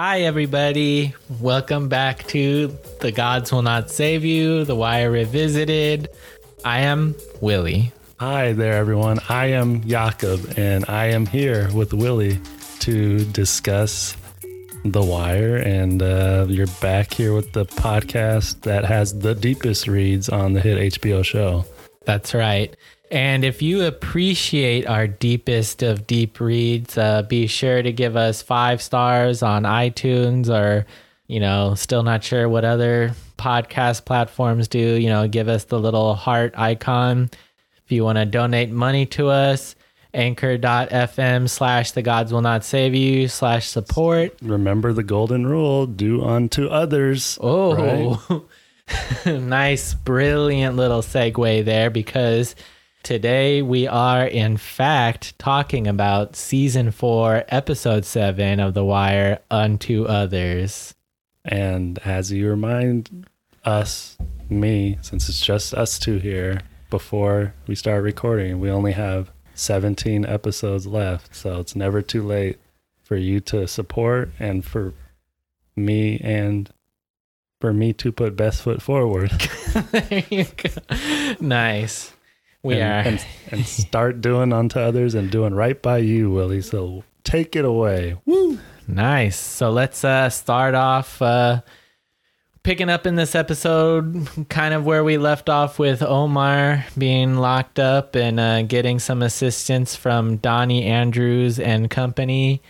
Hi, everybody. Welcome back to The Gods Will Not Save You, The Wire Revisited. I am Willy. Hi there, everyone. I am Jacob, and I am here with Willy to discuss The Wire. And uh, you're back here with the podcast that has the deepest reads on the hit HBO show. That's right. And if you appreciate our deepest of deep reads, uh, be sure to give us five stars on iTunes or, you know, still not sure what other podcast platforms do. You know, give us the little heart icon. If you want to donate money to us, anchor.fm slash the gods will not save you slash support. Remember the golden rule do unto others. Oh, right? nice, brilliant little segue there because Today, we are in fact talking about season four, episode seven of The Wire, Unto Others. And as you remind us, me, since it's just us two here, before we start recording, we only have 17 episodes left. So it's never too late for you to support and for me and for me to put best foot forward. there you go. Nice. We and, are. And, and start doing unto others and doing right by you, Willy. So take it away. Woo! Nice. So let's uh, start off uh, picking up in this episode, kind of where we left off with Omar being locked up and uh, getting some assistance from Donnie Andrews and company.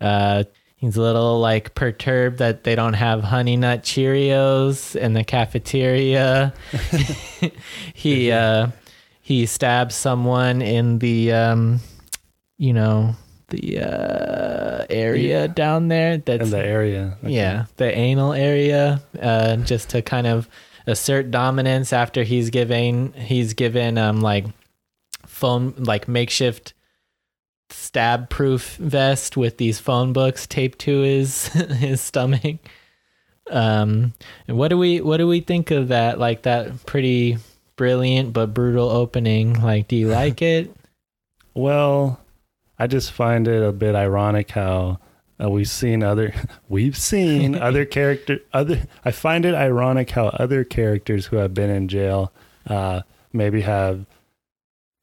Uh, he's a little like perturbed that they don't have honey nut Cheerios in the cafeteria. he uh, he stabs someone in the um, you know the uh, area yeah. down there that's in the area okay. yeah the anal area uh, just to kind of assert dominance after he's giving he's given um like phone like makeshift stab proof vest with these phone books taped to his his stomach um and what do we what do we think of that like that pretty brilliant but brutal opening. Like, do you like it? well, I just find it a bit ironic how uh, we've seen other we've seen other character other. I find it ironic how other characters who have been in jail uh, maybe have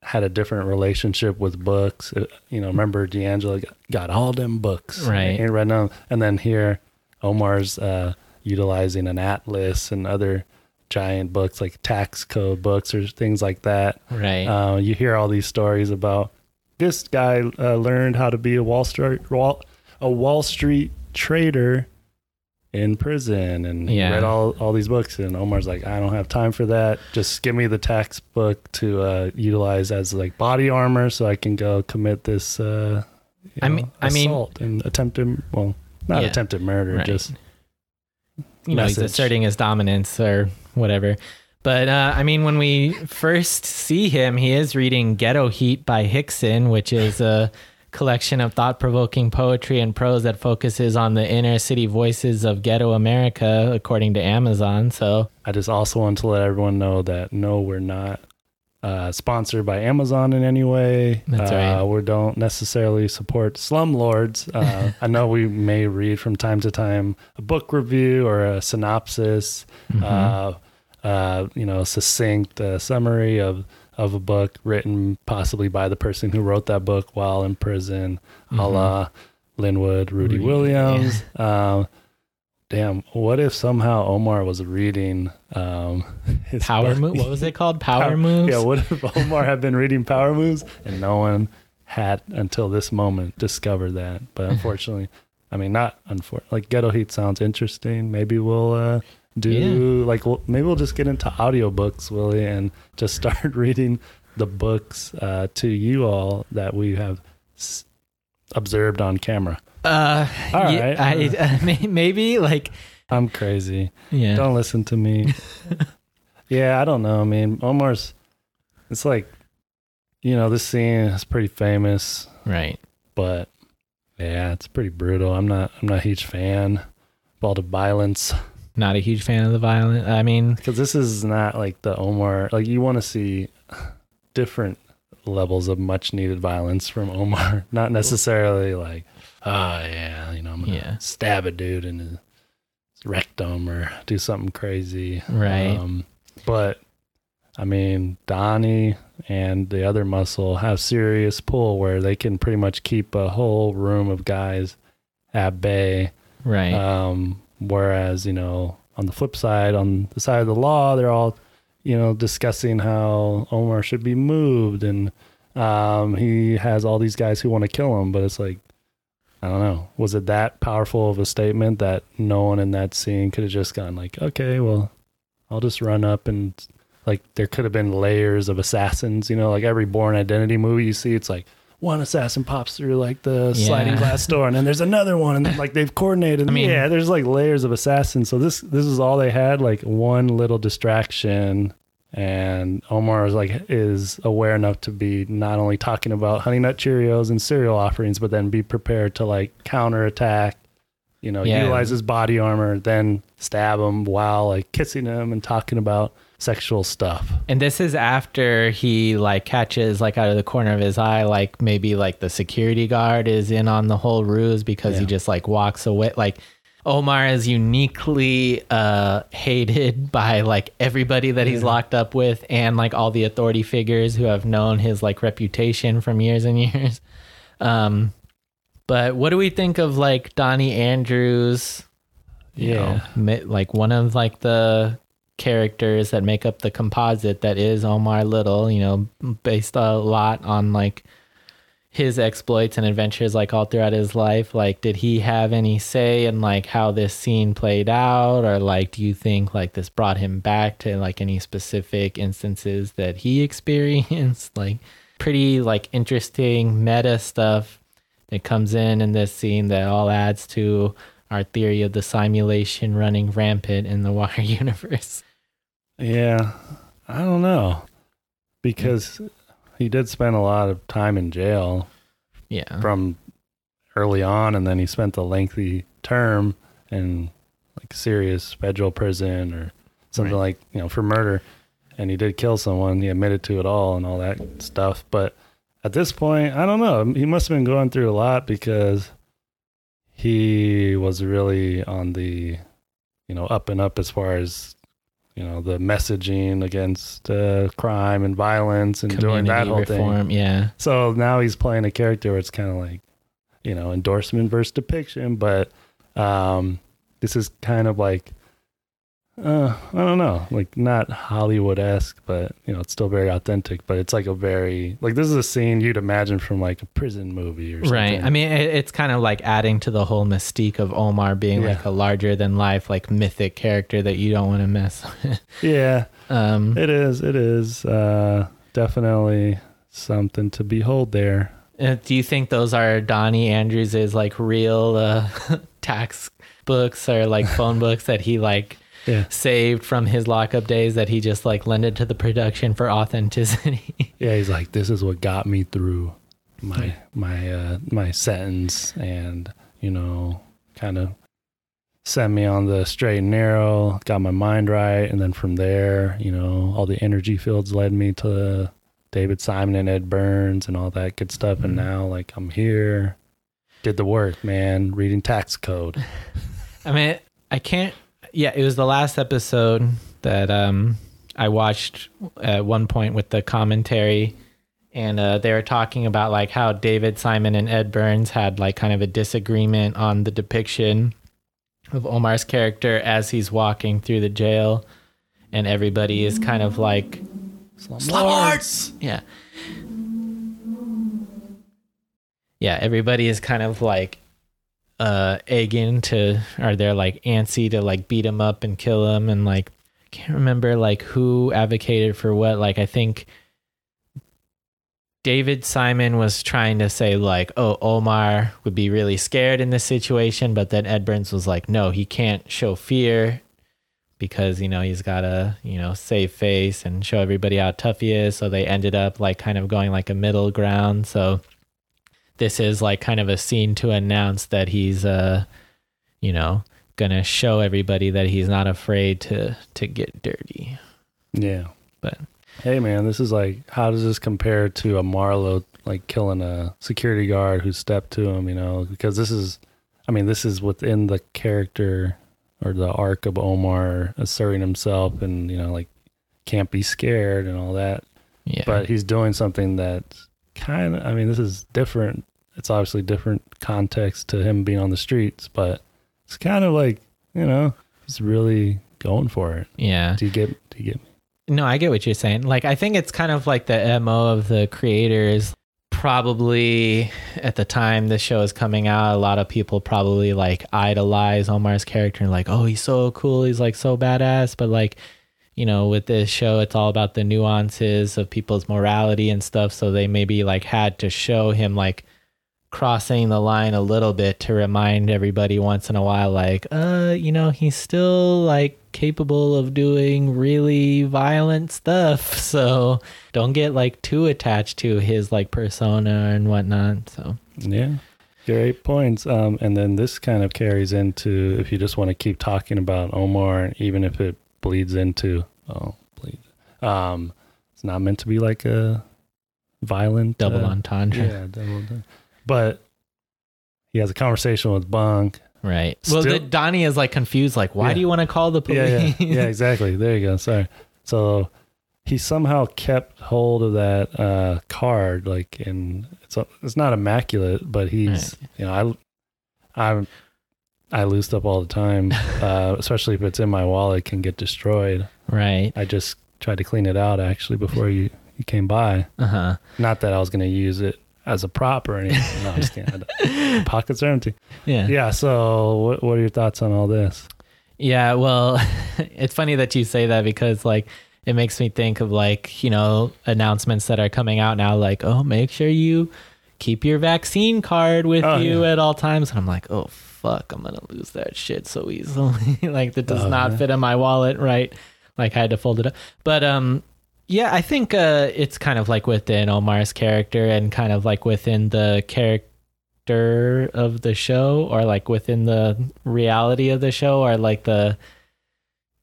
had a different relationship with books. Uh, you know, remember D'Angelo got, got all them books, right? And right now, and then here, Omar's uh, utilizing an atlas and other giant books like tax code books or things like that. Right. Uh, you hear all these stories about this guy uh, learned how to be a Wall Street Wall, a Wall Street trader in prison and yeah. read all, all these books and Omar's like I don't have time for that just give me the tax book to uh, utilize as like body armor so I can go commit this uh, I know, mean I mean and attempted well not yeah, attempted murder right. just you know message. he's asserting his dominance or whatever. But uh, I mean, when we first see him, he is reading Ghetto Heat by Hickson, which is a collection of thought provoking poetry and prose that focuses on the inner city voices of ghetto America, according to Amazon. So I just also want to let everyone know that no, we're not uh, sponsored by Amazon in any way. That's uh, right. We don't necessarily support slumlords. Uh, I know we may read from time to time a book review or a synopsis. Mm-hmm uh, uh, you know, succinct uh, summary of of a book written possibly by the person who wrote that book while in prison, mm-hmm. a la Linwood, Rudy, Rudy Williams. Yeah. Damn, what if somehow Omar was reading um, his Power Moves? What was it called? Power, Power Moves? Yeah, what if Omar had been reading Power Moves and no one had until this moment discovered that? But unfortunately, I mean, not unfortunately, like Ghetto Heat sounds interesting. Maybe we'll uh, do yeah. like well, maybe we'll just get into audiobooks willy and just start reading the books uh, to you all that we have s- observed on camera uh all right. I, uh, maybe like i'm crazy. Yeah. Don't listen to me. Yeah i don't know. I mean omar's it's like you know this scene is pretty famous. Right. But yeah it's pretty brutal. I'm not i'm not a huge fan of all the violence. Not a huge fan of the violence. I mean, because this is not like the Omar. Like you want to see different levels of much needed violence from Omar, not necessarily like oh yeah, you know, I'm gonna Yeah. stab a dude in his rectum or do something crazy. Right. Um, but I mean, Donnie and the other muscle have serious pull where they can pretty much keep a whole room of guys at bay. Right. Um, whereas, you know, on the flip side, on the side of the law, they're all, you know, discussing how Omar should be moved and um, he has all these guys who want to kill him, but it's like, I don't know. Was it that powerful of a statement that no one in that scene could have just gone like, okay, well, I'll just run up and like there could have been layers of assassins, you know, like every Bourne Identity movie you see, it's like one assassin pops through like the sliding glass door, and then there's another one, and like they've coordinated. I mean- yeah, there's like layers of assassins. So this this is all they had, like one little distraction, and Omar is like is aware enough to be not only talking about Honey Nut Cheerios and cereal offerings, but then be prepared to like counterattack. You know, Yeah. utilize his body armor, then stab him while like kissing him and talking about sexual stuff. And this is after he like catches like out of the corner of his eye, like maybe like the security guard is in on the whole ruse because he just like walks away. Like Omar is uniquely uh hated by like everybody that he's Yeah. locked up with and like all the authority figures who have known his like reputation from years and years. Um but what do we think of like Donnie Andrews? you Yeah. know, like one of like the characters that make up the composite that is Omar Little, you know, based a lot on like his exploits and adventures like all throughout his life. Like, did he have any say in like how this scene played out? Or like, do you think like this brought him back to like any specific instances that he experienced? Like, pretty like interesting meta stuff that comes in in this scene that all adds to our theory of the simulation running rampant in the Wire universe. Yeah, I don't know because he did spend a lot of time in jail Yeah. from early on, and then he spent a lengthy term in like serious federal prison or something Right. like you know for murder, and he did kill someone. He admitted to it all and all that stuff. But at this point, I don't know. He must have been going through a lot because he was really on the you know up and up as far as you know the messaging against uh, crime and violence and doing that whole thing. reform. Yeah. So now he's playing a character where it's kind of like, you know, endorsement versus depiction, but um, this is kind of like, uh, I don't know, like not Hollywood esque, but you know, it's still very authentic. But it's like a very like this is a scene you'd imagine from like a prison movie or something. Right. I mean, it, it's kind of like adding to the whole mystique of Omar being Yeah. like a larger than life, like mythic character that you don't want to with. yeah, Um, it is. It is uh, definitely something to behold there. uh, do you think those are Donnie Andrews' like real uh, tax books or like phone books that he like Yeah, saved from his lockup days that he just like lended to the production for authenticity? yeah. He's like, this is what got me through my my uh my sentence and you know kind of sent me on the straight and narrow got my mind right and then from there you know all the energy fields led me to david simon and ed burns and all that good stuff and Mhm. now like i'm here did the work man reading tax code I mean, I can't. Yeah, it was the last episode that um I watched at one point with the commentary, and uh, they were talking about like how David Simon and Ed Burns had like kind of a disagreement on the depiction of Omar's character as he's walking through the jail, and everybody is kind of like Slumlords! yeah. Yeah, everybody is kind of like uh egging to or they're like antsy to like beat him up and kill him and like I can't remember like who advocated for what. Like I think David Simon was trying to say like oh Omar would be really scared in this situation but then Ed Burns was like no he can't show fear because you know he's got to you know save face and show everybody how tough he is. So they ended up like kind of going like a middle ground. So this is like kind of a scene to announce that he's uh you know gonna show everybody that he's not afraid to to get dirty yeah But- hey man this is like how does this compare to a marlo like killing a security guard who stepped to him, you know, because this is, I mean, this is within the character or the arc of Omar asserting himself and, you know, like can't be scared and all that. Yeah. But he's doing something that's kind of, I mean, this is different. It's obviously different context to him being on the streets, but it's kind of like, you know, he's really going for it. yeah. Do you get, do you get me? No, I get what you're saying. Like, I think it's kind of like the MO of the creators. Probably at the time this show is coming out, a lot of people probably like idolize Omar's character and like, oh, he's so cool. He's like so badass. But like, you know, with this show, it's all about the nuances of people's morality and stuff. So they maybe like had to show him like crossing the line a little bit to remind everybody once in a while, like, uh, you know, he's still like capable of doing really violent stuff. So don't get like too attached to his like persona and whatnot. So Yeah. Great points. Um, and then this kind of carries into if you just want to keep talking about Omar, even if it bleeds into oh bleed. Um, it's not meant to be like a violent double uh, entendre. Yeah, double. But he has a conversation with Bunk. Right. well, the, Donnie is like confused. Like, why Yeah. do you want to call the police? Yeah, yeah, yeah, exactly. There you go. Sorry. So he somehow kept hold of that uh, card, like, and it's it's not immaculate, but he's you know I I I loosed up all the time, uh, especially if it's in my wallet, can get destroyed. right. I just tried to clean it out actually before you you came by. Uh huh. Not that I was going to use it as a prop or anything. No, I'm just kidding. Pockets are empty. Yeah. Yeah. So what what are your thoughts on all this? Yeah, well, it's funny that you say that because like it makes me think of like, you know, announcements that are coming out now like, "Oh, make sure you keep your vaccine card with Oh, you yeah. at all times." And I'm like, "Oh, fuck, I'm to lose that shit so easily." like that does not yeah. fit in my wallet, right? Like I had to fold it up. But um yeah, I think uh it's kind of like within Omar's character and kind of like within the character of the show or like within the reality of the show or like the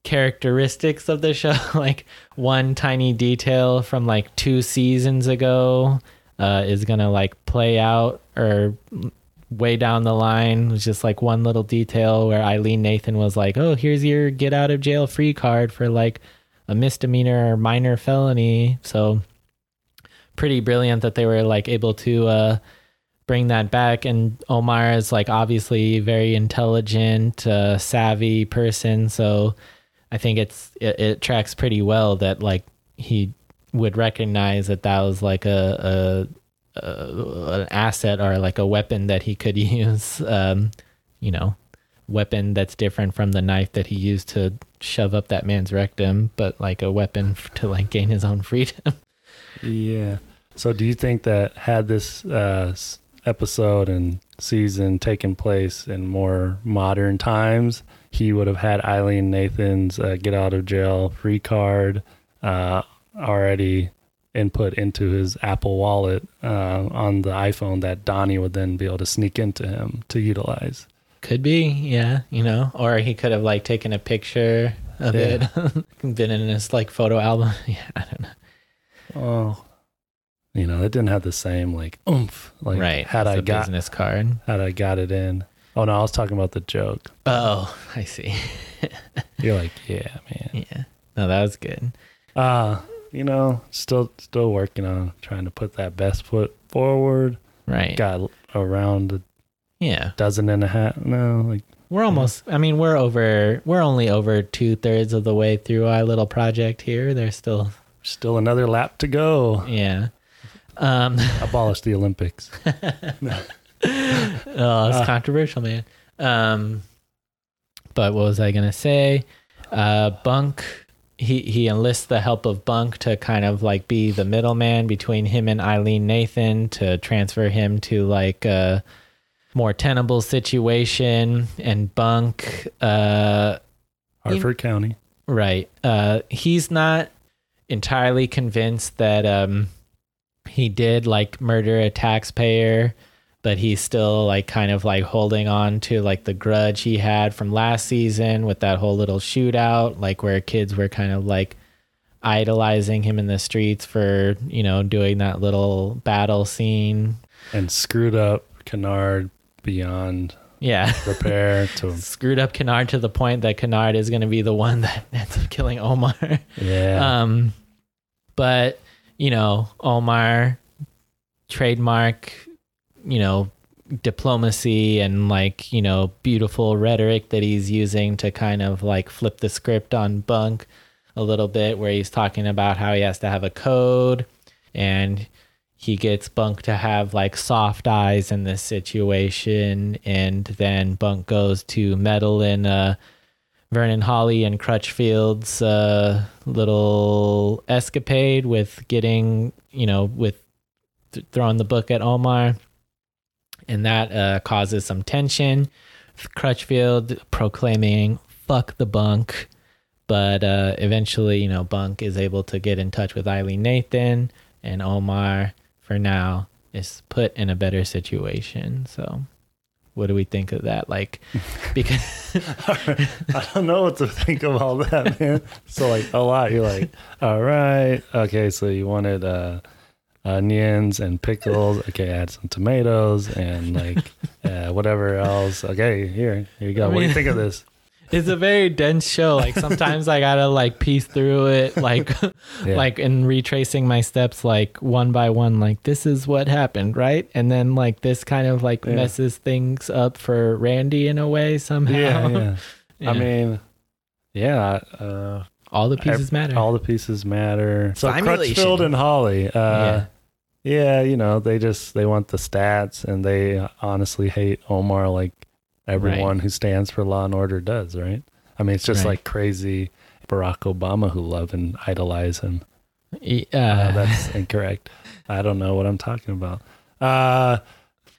characteristics of the show like one tiny detail from like two seasons ago uh is gonna like play out or way down the line was just like one little detail where ilene nathan was like oh here's your get out of jail free card for like a misdemeanor or minor felony. So pretty brilliant that they were like able to uh bring that back. And omar is like obviously very intelligent uh savvy person. So i think it's it, it tracks pretty well that like he would recognize that that was like a, a, a an asset or like a weapon that he could use um you know weapon that's different from the knife that he used to shove up that man's rectum but like a weapon to like gain his own freedom Yeah. So do you think that had this uh, episode and season taken place in more modern times, he would have had Ilene Nathan's uh, get out of jail free card uh, already input into his Apple wallet uh, on the iPhone that Donnie would then be able to sneak into him to utilize. Could be, yeah, you know, or he could have like taken a picture of Yeah. it, been in his like photo album. Yeah, I don't know. Oh. You know, it didn't have the same like oomph. Like right, had it's I a got business card. had I got it in. Oh no, I was talking about the joke. Oh, I see. You're like, yeah, man. Yeah, no, that was good. Uh, you know, still still working on trying to put that best foot forward. Right. Got around a Yeah, dozen and a half. No, like we're almost. I mean, we're over. We're only over two thirds of the way through our little project here. There's still, still another lap to go. yeah. Um, Abolish the Olympics. oh, it's Uh. controversial, man. Um, but what was I gonna say? Uh, Bunk. He he enlists the help of Bunk to kind of like be the middleman between him and Ilene Nathan to transfer him to like a more tenable situation. And Bunk, uh, Hartford County. Right. Uh, he's not entirely convinced that um, he did like murder a taxpayer, but he's still like kind of like holding on to like the grudge he had from last season with that whole little shootout, like where kids were kind of like idolizing him in the streets for you know doing that little battle scene. and screwed up Kennard beyond Yeah. repair to Screwed up Kennard to the point that Kennard is going to be the one that ends up killing Omar. yeah Um, but you know, Omar trademark, you know, diplomacy and like you know beautiful rhetoric that he's using to kind of like flip the script on Bunk a little bit, where he's talking about how he has to have a code and he gets Bunk to have like soft eyes in this situation, and then Bunk goes to meddle in uh, Vernon Holley and Crutchfield's uh, little escapade with getting, you know, with th- throwing the book at Omar, and that uh, causes some tension. Crutchfield proclaiming "fuck the bunk," but uh, eventually, you know, Bunk is able to get in touch with Ilene Nathan, and Omar, for now, is put in a better situation. So, what do we think of that? Like, because I don't know what to think of all that, man. So like a lot. You're like, all right, okay. So you wanted uh, onions and pickles. Okay, add some tomatoes and like uh, whatever else. Okay, here, here you go. I what do you think of this? it's a very dense show. Like sometimes I gotta like piece through it, like Yeah. like in retracing my steps, like one by one. Like this is what happened, right? And then like this kind of like Yeah. messes things up for Randy in a way somehow. yeah, yeah. I mean, yeah. Uh, all the pieces matter. all the pieces matter. So Crutchfield and Holley. Uh, yeah. Yeah, you know, they just they want the stats and they honestly hate Omar like everyone who stands for law and order does, right? I mean, it's just Right. like crazy Barack Obama who love and idolize him. E- Uh, uh, that's incorrect. I don't know what I'm talking about. Uh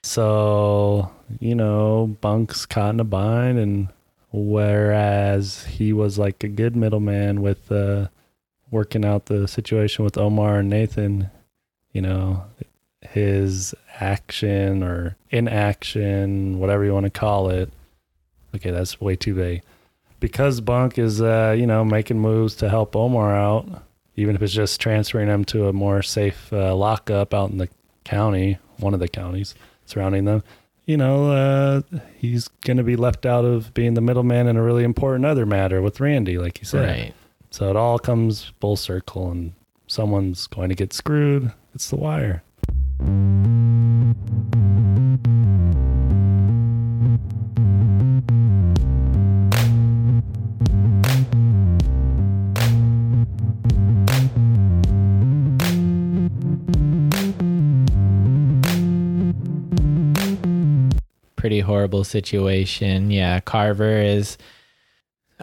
so, you know, Bunk's caught in a bind and whereas he was like a good middleman with uh working out the situation with Omar and Nathan, you know, his action or inaction, whatever you want to call it. Okay, that's way too vague. Because Bunk is, uh, you know, making moves to help Omar out, even if it's just transferring him to a more safe uh, lockup out in the county, one of the counties surrounding them. You know, uh, he's going to be left out of being the middleman in a really important other matter with Randy, like you said. right. So it all comes full circle, and someone's going to get screwed. It's the wire. pretty horrible situation. Yeah, Carver is.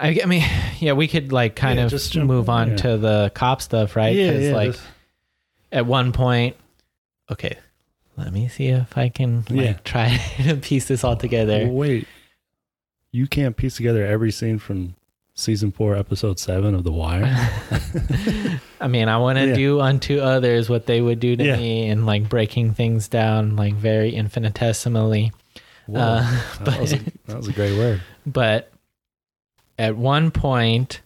I, I mean, yeah, we could like kind Yeah, of just jump move on yeah. to the cop stuff, right? Because like just- at one point, okay, let me see if I can like, Yeah. try to piece this all together. wait, you can't piece together every scene from season four, episode seven of The Wire. I mean, I want to Yeah. do unto others what they would do to Yeah. me, and like breaking things down like very infinitesimally. Whoa, Uh, that, was a, that was a great word. But at one point,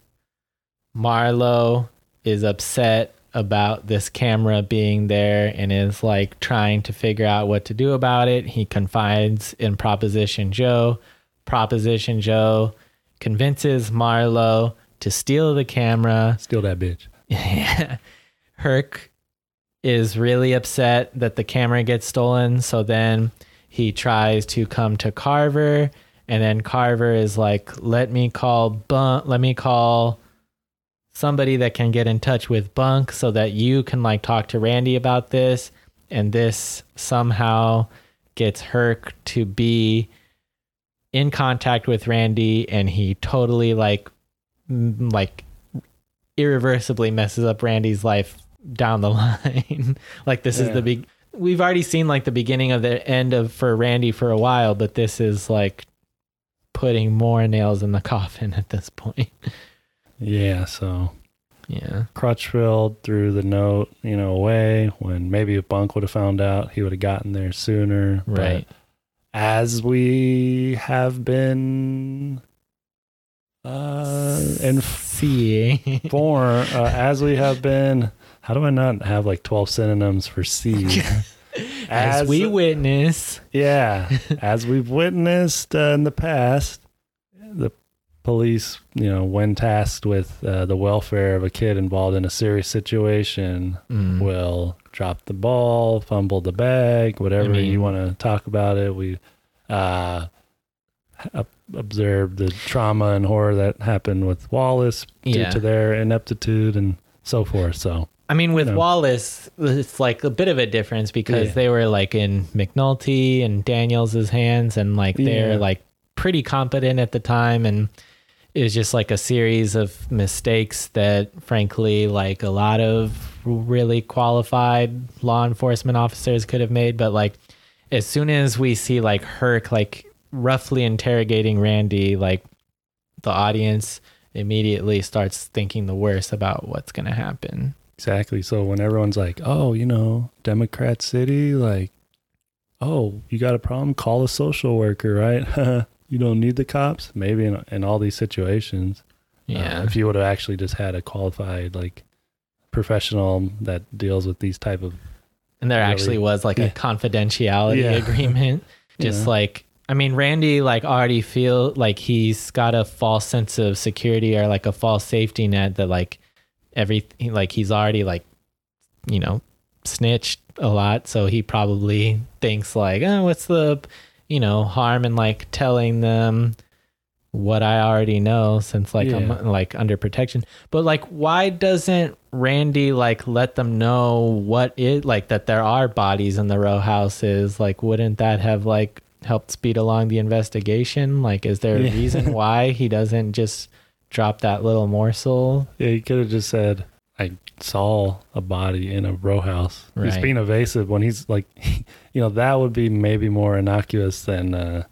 Marlo is upset about this camera being there and is like trying to figure out what to do about it. He confides in Proposition Joe. Proposition Joe convinces Marlo to steal the camera. Steal that bitch. yeah. Herc is really upset that the camera gets stolen. So then he tries to come to Carver, and then Carver is like, "Let me call Bunk. Let me call somebody that can get in touch with Bunk, so that you can like talk to Randy about this." And this somehow gets Herc to be in contact with Randy, and he totally like, m- like irreversibly messes up Randy's life down the line. like this is the big we've already seen like the beginning of the end of for Randy for a while, but this is like putting more nails in the coffin at this point. Yeah, so Yeah. Crutchfield threw the note, you know, away when maybe if Bunk would have found out, he would have gotten there sooner. But Right. as we have been uh, in C. For uh, as we have been, how do I not have like twelve synonyms for C? As, we witness. Yeah, as we've witnessed uh, in the past, the police, you know, when tasked with uh, the welfare of a kid involved in a serious situation, Mm. will drop the ball, fumble the bag, whatever I mean- you want to talk about it. We uh, observed the trauma and horror that happened with Wallace due to their ineptitude and so forth. So I mean, with. Wallace, it's like a bit of a difference because Yeah. they were like in McNulty and Daniels' hands, and like they're Yeah. like pretty competent at the time, and it was just like a series of mistakes that, frankly, like a lot of really qualified law enforcement officers could have made. But like, as soon as we see like Herc like roughly interrogating Randy, like the audience immediately starts thinking the worst about what's gonna happen. Exactly. So when everyone's like, "Oh, you know, Democrat City, like, oh, you got a problem? Call a social worker, right? you don't need the cops." Maybe in in all these situations, uh, Yeah. if you would have actually just had a qualified like professional that deals with these type of and there really- actually was like Yeah. a confidentiality Yeah. agreement. Just Yeah. like I mean, Randy like already feel like he's got a false sense of security or like a false safety net that like every like he's already like you know snitched a lot, so he probably thinks like, oh, what's the you know harm in like telling them what I already know since like Yeah. I'm like under protection. But like why doesn't Randy like let them know what it like that there are bodies in the row houses? Like wouldn't that have like helped speed along the investigation? Like is there a Yeah. reason why he doesn't just drop that little morsel? Yeah, you could have just said, I saw a body in a row house. He's being evasive when he's like, you know, that would be maybe more innocuous than uh,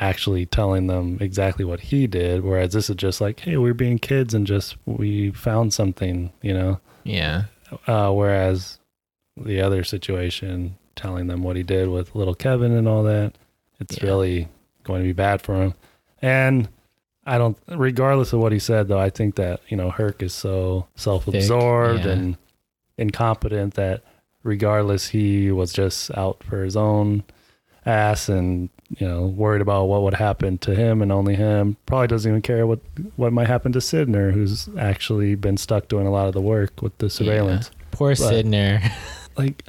actually telling them exactly what he did. Whereas this is just like, hey, we're being kids and just we found something, you know. Yeah. Uh, whereas the other situation, telling them what he did with little Kevin and all that, it's Yeah. really going to be bad for him. And I don't, regardless of what he said, though, I think that, you know, Herc is so self absorbed yeah. and incompetent that regardless, he was just out for his own ass and, you know, worried about what would happen to him and only him. Probably doesn't even care what, what might happen to Sydnor, who's actually been stuck doing a lot of the work with the surveillance Poor But- Sydnor. like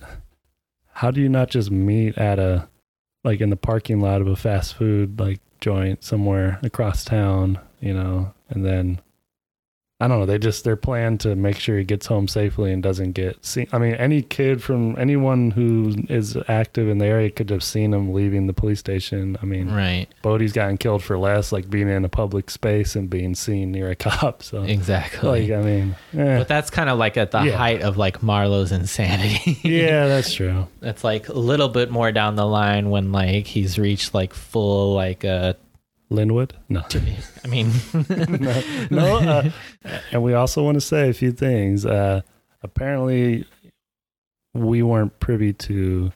how do you not just meet at a like in the parking lot of a fast food like joint somewhere across town you know and then i don't know they just their plan to make sure he gets home safely and doesn't get seen i mean any kid from anyone who is active in the area could have seen him leaving the police station i mean right. bodie's gotten killed for less like being in a public space and being seen near a cop so Exactly. like i mean eh. but that's kind of like at the Yeah. height of like Marlo's insanity. yeah that's true That's like a little bit more down the line when like he's reached like full like uh linwood no To me. I mean no, no uh, and we also want to say a few things. Uh, apparently, we weren't privy to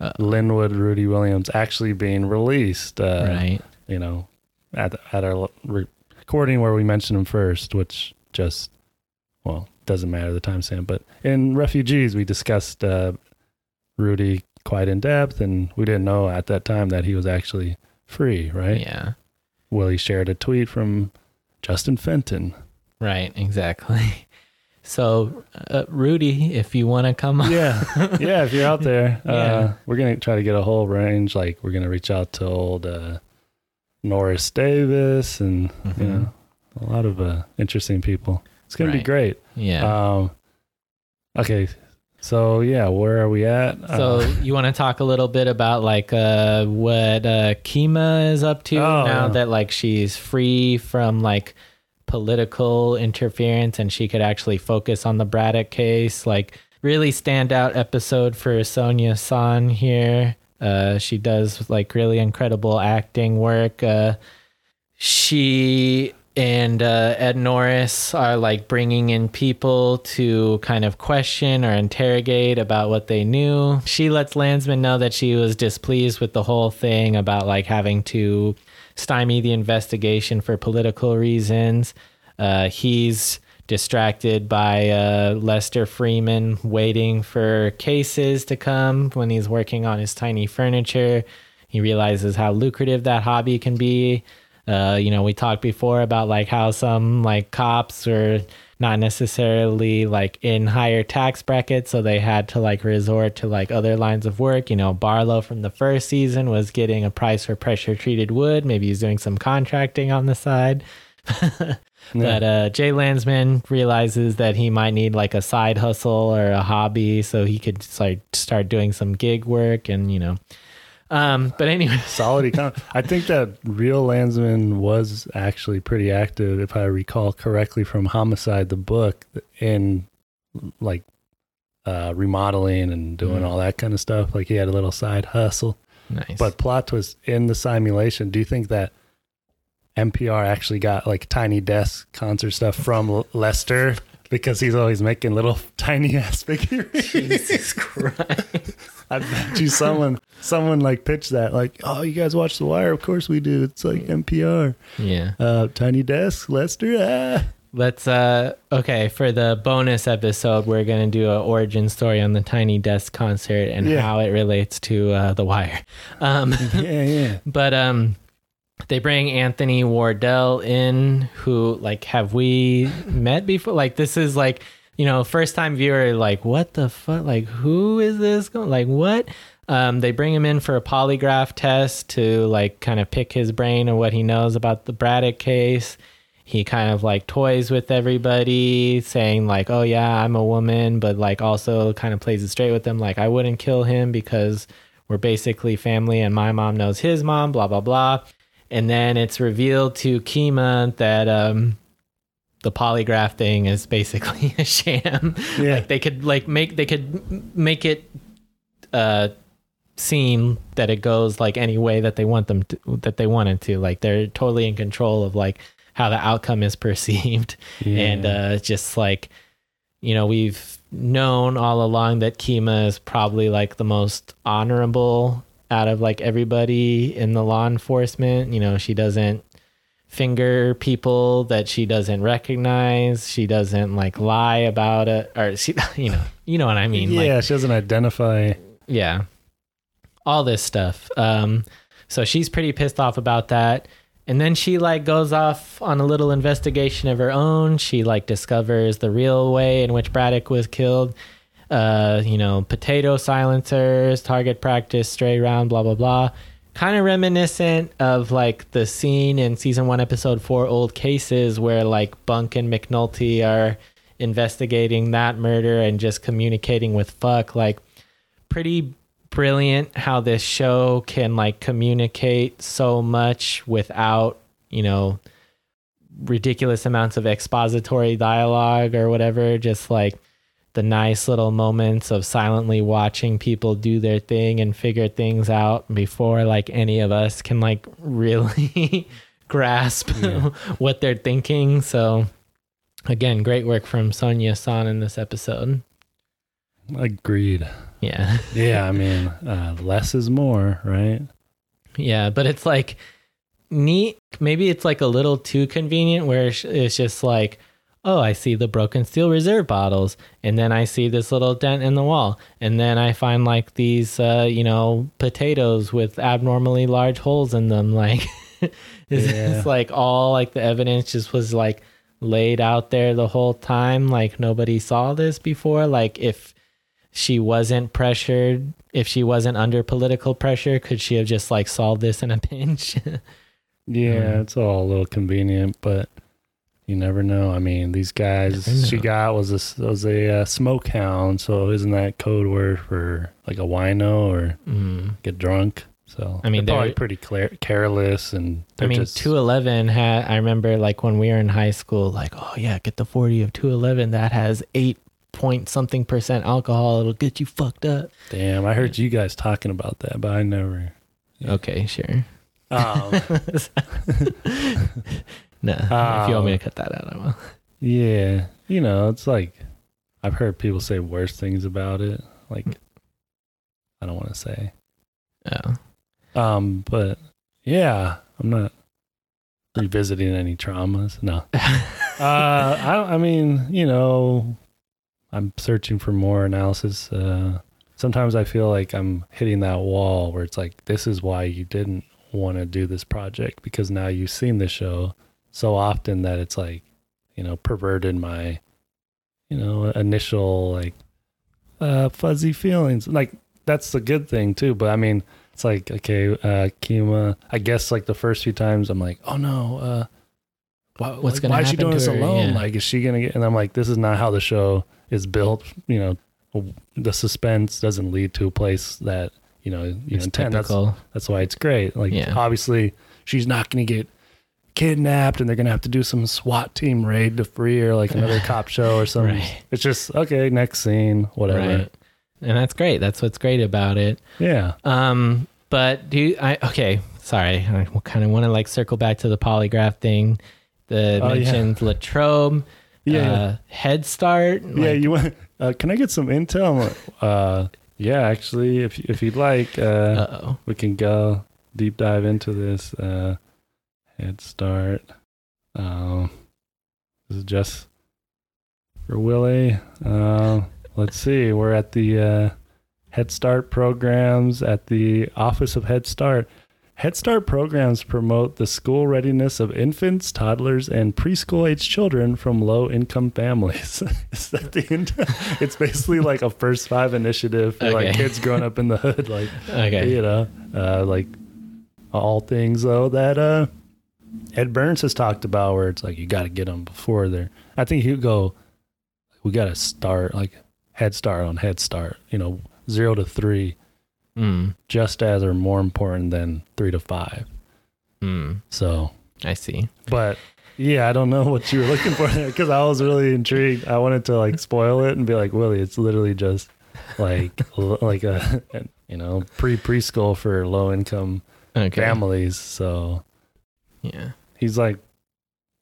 Uh, Linwood Rudy Williams actually being released. Uh, right. You know, at at our recording where we mentioned him first, which just well doesn't matter the timestamp. But in refugees, we discussed uh, Rudy quite in depth, and we didn't know at that time that he was actually free. Right? Yeah. Willy shared a tweet from Justin Fenton. Right, exactly. So, uh, Rudy, if you want to come on, yeah yeah if you're out there uh Yeah. we're gonna try to get a whole range like we're gonna reach out to old uh norris davis and you Mhm. know a lot of uh interesting people it's gonna be great yeah. um okay so yeah where are we at so, uh, you want to talk a little bit about like uh, what uh, Kima is up to Oh, now that like she's free from like political interference and she could actually focus on the Braddock case? Like, really standout episode for Sonja Sohn here. Uh, she does like really incredible acting work. Uh, she and uh, Ed Norris are like bringing in people to kind of question or interrogate about what they knew. She lets Landsman know that she was displeased with the whole thing about like having to stymie the investigation for political reasons. Uh, he's distracted by uh, Lester Freeman waiting for cases to come when he's working on his tiny furniture. He realizes how lucrative that hobby can be. Uh, you know, we talked before about like how some like cops are not necessarily like in higher tax brackets, so they had to like resort to like other lines of work. You know, Barlow from the first season was getting a price for pressure treated wood. Maybe he's doing some contracting on the side. But uh, Jay Landsman realizes that he might need like a side hustle or a hobby, so he could like start doing some gig work, and you know. Um, but anyway, Solid econ. I think that real Landsman was actually pretty active, if I recall correctly, from Homicide, the book, in like uh, remodeling and doing Mm. all that kind of stuff. Like he had a little side hustle. nice. But plot twist in the simulation. Do you think that NPR actually got like tiny desk concert stuff from Lester because he's always making little tiny ass figurines? Jesus Christ. I bet you someone someone like pitched that like, oh, you guys watch The Wire? Of course we do. It's like NPR. Yeah. Uh, tiny desk, Lester. Ah. Let's uh okay, for the bonus episode we're gonna do an origin story on the Tiny Desk concert and Yeah. how it relates to uh the wire. Um Yeah, yeah. but um they bring Anthony Wardell in who like have we met before? Like this is like you know, first time viewer like what the fuck like who is this going like what? Um they bring him in for a polygraph test to like kind of pick his brain and what he knows about the Braddock case he kind of like toys with everybody saying like oh yeah i'm a woman but like also kind of plays it straight with them like i wouldn't kill him because we're basically family and my mom knows his mom blah blah blah and then it's revealed to kima that um the polygraph thing is basically a sham. Yeah. like they could like make they could make it uh seem that it goes like any way that they want them to that they wanted to. Like they're totally in control of like how the outcome is perceived. And uh just like you know we've known all along that kima is probably like the most honorable out of like everybody in the law enforcement. You know she doesn't finger people that she doesn't recognize. She doesn't like lie about it. Or she you know you know what i mean? Like yeah, she doesn't identify. yeah. All this stuff. Um so she's pretty pissed off about that. And then she like goes off on a little investigation of her own. She like discovers the real way in which braddock was killed uh you know potato silencers target practice stray round blah blah blah. Kind of reminiscent of like the scene in season one episode four old cases where like bunk and mcnulty are investigating that murder and just communicating with fuck. Like pretty brilliant how this show can like communicate so much without you know ridiculous amounts of expository dialogue or whatever. Just like the nice little moments of silently watching people do their thing and figure things out before like any of us can like really grasp Yeah. what they're thinking so again great work from sonja sohn in this episode Agreed. yeah Yeah, I mean, uh, less is more, right? Yeah, but it's like neat. Maybe it's like a little too convenient where it's- it's just like, oh, I see the broken steel reserve bottles, and then I see this little dent in the wall, and then I find like these, uh, you know, potatoes with abnormally large holes in them. Like, is Yeah. this like all like the evidence just was like laid out there the whole time? Like nobody saw this before? Like if she wasn't pressured if she wasn't under political pressure could she have just like solved this in a pinch Yeah, Um, it's all a little convenient, but you never know. I mean, these guys she got was a was a uh, smoke hound, so isn't that code word for like a wino or mm. get drunk? So I mean, they're probably pretty clear, careless, and i mean just, 211 had i remember like when we were in high school like oh yeah get the 40 of 211 that has 8 point something percent alcohol it'll get you fucked up Damn, I heard you guys talking about that, but I never. Yeah. okay sure Um, no if you want me Um, to cut that out i will yeah, you know, it's like I've heard people say worse things about it. Like I don't want to say. Yeah. Um, but yeah, I'm not revisiting any traumas. No. uh, I, I mean, you know, I'm searching for more analysis. Uh, sometimes I feel like I'm hitting that wall where it's like, this is why you didn't want to do this project because now you've seen the show so often that it's like, you know, perverted my, you know, initial like uh, fuzzy feelings. Like that's the good thing too. But I mean, it's like okay, uh, Kima. I guess like the first few times, I'm like, oh no, uh, why, What's like, gonna happen? why is she doing this her? alone? Yeah. Like, is she gonna get? And I'm like, this is not how the show is built. You know, the suspense doesn't lead to a place that you know you It's intend. That's typical. that's why it's great. Like, Yeah. obviously, she's not gonna get kidnapped, and they're gonna have to do some SWAT team raid to free her, like another cop show or something. Right. It's just okay. Next scene, whatever. Right. And that's great. That's what's great about it. Yeah. Um, but do you, I okay? Sorry, I kind of want to like circle back to the polygraph thing. The Oh, yeah. mentioned Latrobe, Yeah. uh, Head Start. Yeah, like- you want? Uh, can I get some intel? Uh, yeah, actually, if if you'd like, uh, Uh-oh. we can go deep dive into this. Uh, head start. Um, this is just for Willie. Um, let's see. We're at the uh, Head Start programs at the Office of Head Start. Head Start programs promote the school readiness of infants, toddlers, and preschool age children from low income families. Is that the end? It's basically like a first five initiative for like kids growing up in the hood, like Okay. you know, uh, like all things though that uh, Ed Burns has talked about, where it's like you got to get them before they're. I think he'd go. We got to start like head start on head start. You know, zero to three, Mm, just as or more important than three to five. mm, So, I see. but yeah, I don't know what you were looking for there because I was really intrigued. I wanted to like spoil it and be like, Willie, it's literally just like like a you know pre preschool for low income Okay. families. So Yeah. he's like,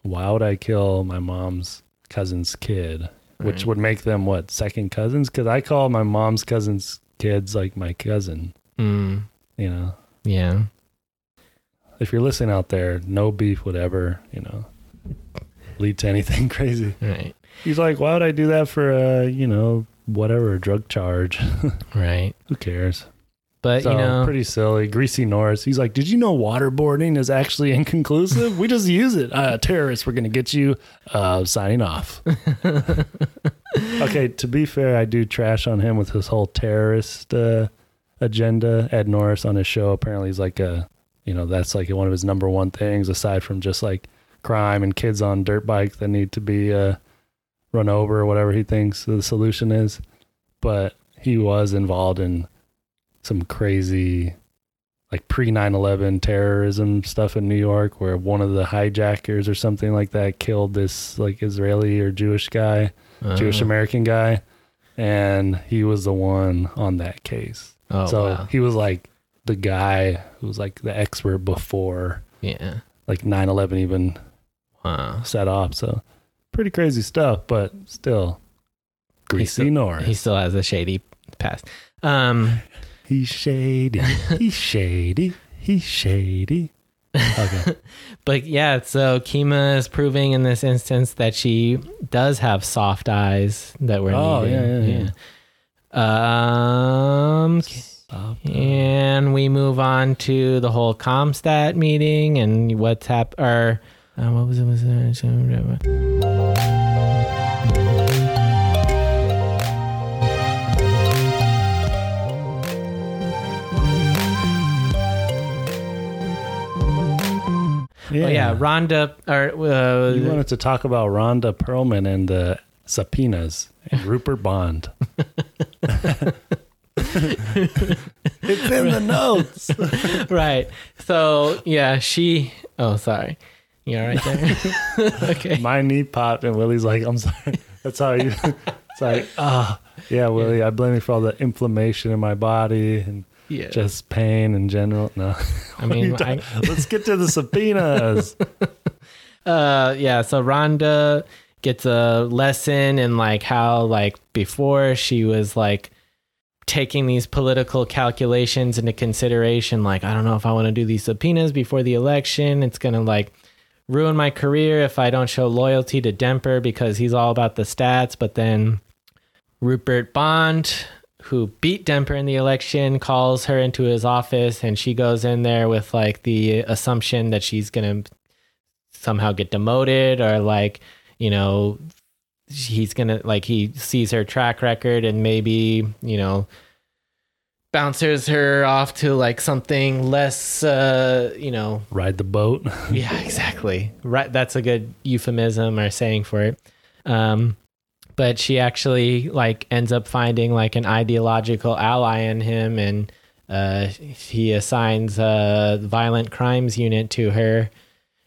why would I kill my mom's cousin's kid? Which Right. would make them what second cousins? Because I call my mom's cousin's kids like my cousin. Mm, You know, yeah. if you're listening out there, no beef would ever you know lead to anything crazy. Right. He's like, why would I do that for a you know whatever drug charge? Right. Who cares? But So you know, pretty silly. Greasy Norris. He's like, did you know waterboarding is actually inconclusive? we just use it. Uh, terrorists, we're gonna get you. Uh, signing off. okay. To be fair, I do trash on him with his whole terrorist uh, agenda. Ed Norris on his show apparently he's like a, you know, that's like one of his number one things aside from just like crime and kids on dirt bikes that need to be uh, run over or whatever he thinks the solution is. But he was involved in some crazy like pre 9-11 terrorism stuff in new york where one of the hijackers or something like that killed this like israeli or jewish guy jewish uh, american guy and he was the one on that case Oh, so wow. he was like the guy who was like the expert before Yeah. like 9-11 even Wow. set off so pretty crazy stuff but still greasy still- norris He still has a shady past. Um, He's shady. He's shady. He's shady. Okay. but yeah, so Kima is proving in this instance that she does have soft eyes that were Oh, needed. yeah, yeah, yeah. Um, Stop. and we move on to the whole Comstat meeting and what's hap or uh, what was it? Was it? Yeah. Oh yeah, Rhonda or uh, You wanted to talk about Rhonda Pearlman and the subpoenas and Rupert Bond. it's in the notes. right. So yeah, she. Oh, sorry. You all right there? okay. My knee popped, and Willie's like, "I'm sorry." That's how you. It's like, ah, yeah, Willie. I blame you for all the inflammation in my body and Yeah. just pain in general. No, I mean, I, let's get to the subpoenas. uh, yeah. So Rhonda gets a lesson in like how like before she was like taking these political calculations into consideration. Like, I don't know if I want to do these subpoenas before the election. It's gonna like ruin my career if I don't show loyalty to Demper because he's all about the stats. But then Rupert Bond, who beat Demper in the election, calls her into his office and she goes in there with like the assumption that she's going to somehow get demoted or like, you know, he's going to like he sees her track record and maybe, you know, bounces her off to like something less uh you know. Ride the boat. yeah exactly. Right that's a good euphemism or saying for it. Um but she actually like ends up finding like an ideological ally in him and uh he assigns a violent crimes unit to her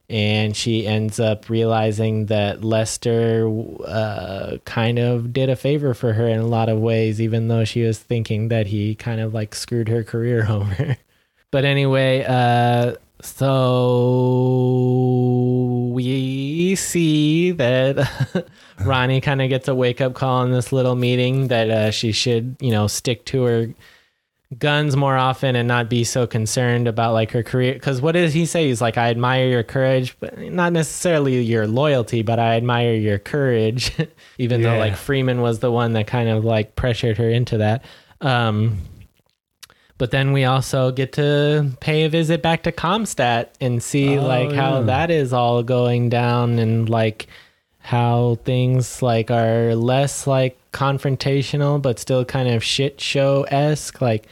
and she ends up realizing that Lester uh, kind of did a favor for her in a lot of ways, even though she was thinking that he kind of like screwed her career over. but anyway, uh, so we see that Ronnie kind of gets a wake up call in this little meeting that uh, she should, you know, stick to her guns more often and not be so concerned about like her career. Because what did he say? He's like i admire your courage but not necessarily your loyalty but i admire your courage even though like freamon was the one that kind of like pressured her into that. Um but then we also get to pay a visit back to comstat and see Oh, like how yeah. that is all going down and like how things like are less like confrontational but still kind of shit show esque. Like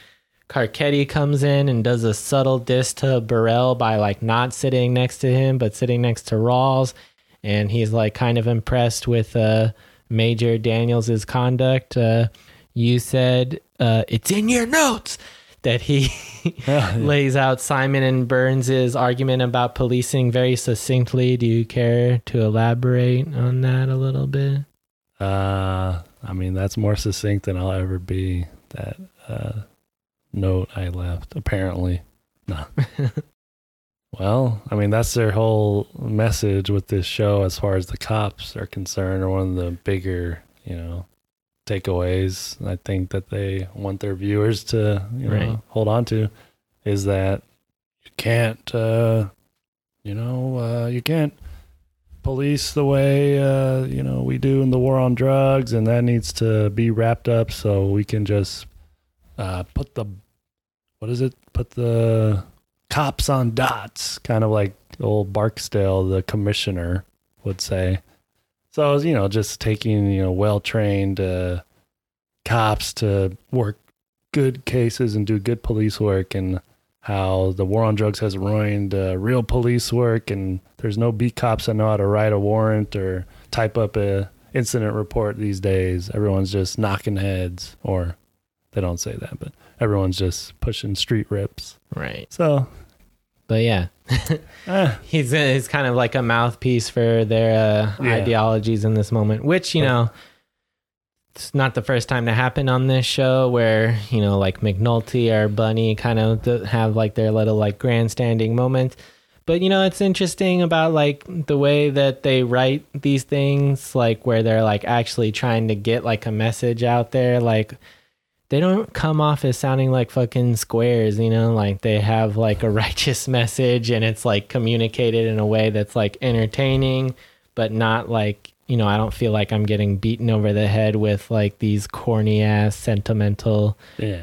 Carcetti comes in and does a subtle diss to Burrell by like not sitting next to him but sitting next to Rawls, and he's like kind of impressed with uh, Major Daniels's conduct. Uh, you said uh, it's in your notes that he lays out Simon and Burns' argument about policing very succinctly. Do you care to elaborate on that a little bit? Uh, I mean, that's more succinct than I'll ever be. That uh, note I left, apparently. No. well, I mean, that's their whole message with this show as far as the cops are concerned, or one of the bigger, you know, takeaways I think that they want their viewers to, you know, Right. hold on to is that you can't, uh, you know, uh, you can't police the way uh, you know we do in the war on drugs, and that needs to be wrapped up so we can just uh, put the what is it? Put the cops on dots, kind of like old Barksdale, the commissioner, would say. So you know, just taking you know well trained uh, cops to work good cases and do good police work and how the war on drugs has ruined uh, real police work and there's no beat cops that know how to write a warrant or type up a incident report these days everyone's just knocking heads or they don't say that but everyone's just pushing street rips Right. so But yeah, eh, he's he's kind of like a mouthpiece for their uh, Yeah. ideologies in this moment, which you know, it's not the first time to happen on this show where you know like McNulty or Bunny kind of have like their little like grandstanding moment. But you know, it's interesting about like the way that they write these things, like where they're like actually trying to get like a message out there, like they don't come off as sounding like fucking squares, you know, like they have like a righteous message and it's like communicated in a way that's like entertaining, but not like, you know, I don't feel like I'm getting beaten over the head with like these corny ass sentimental. yeah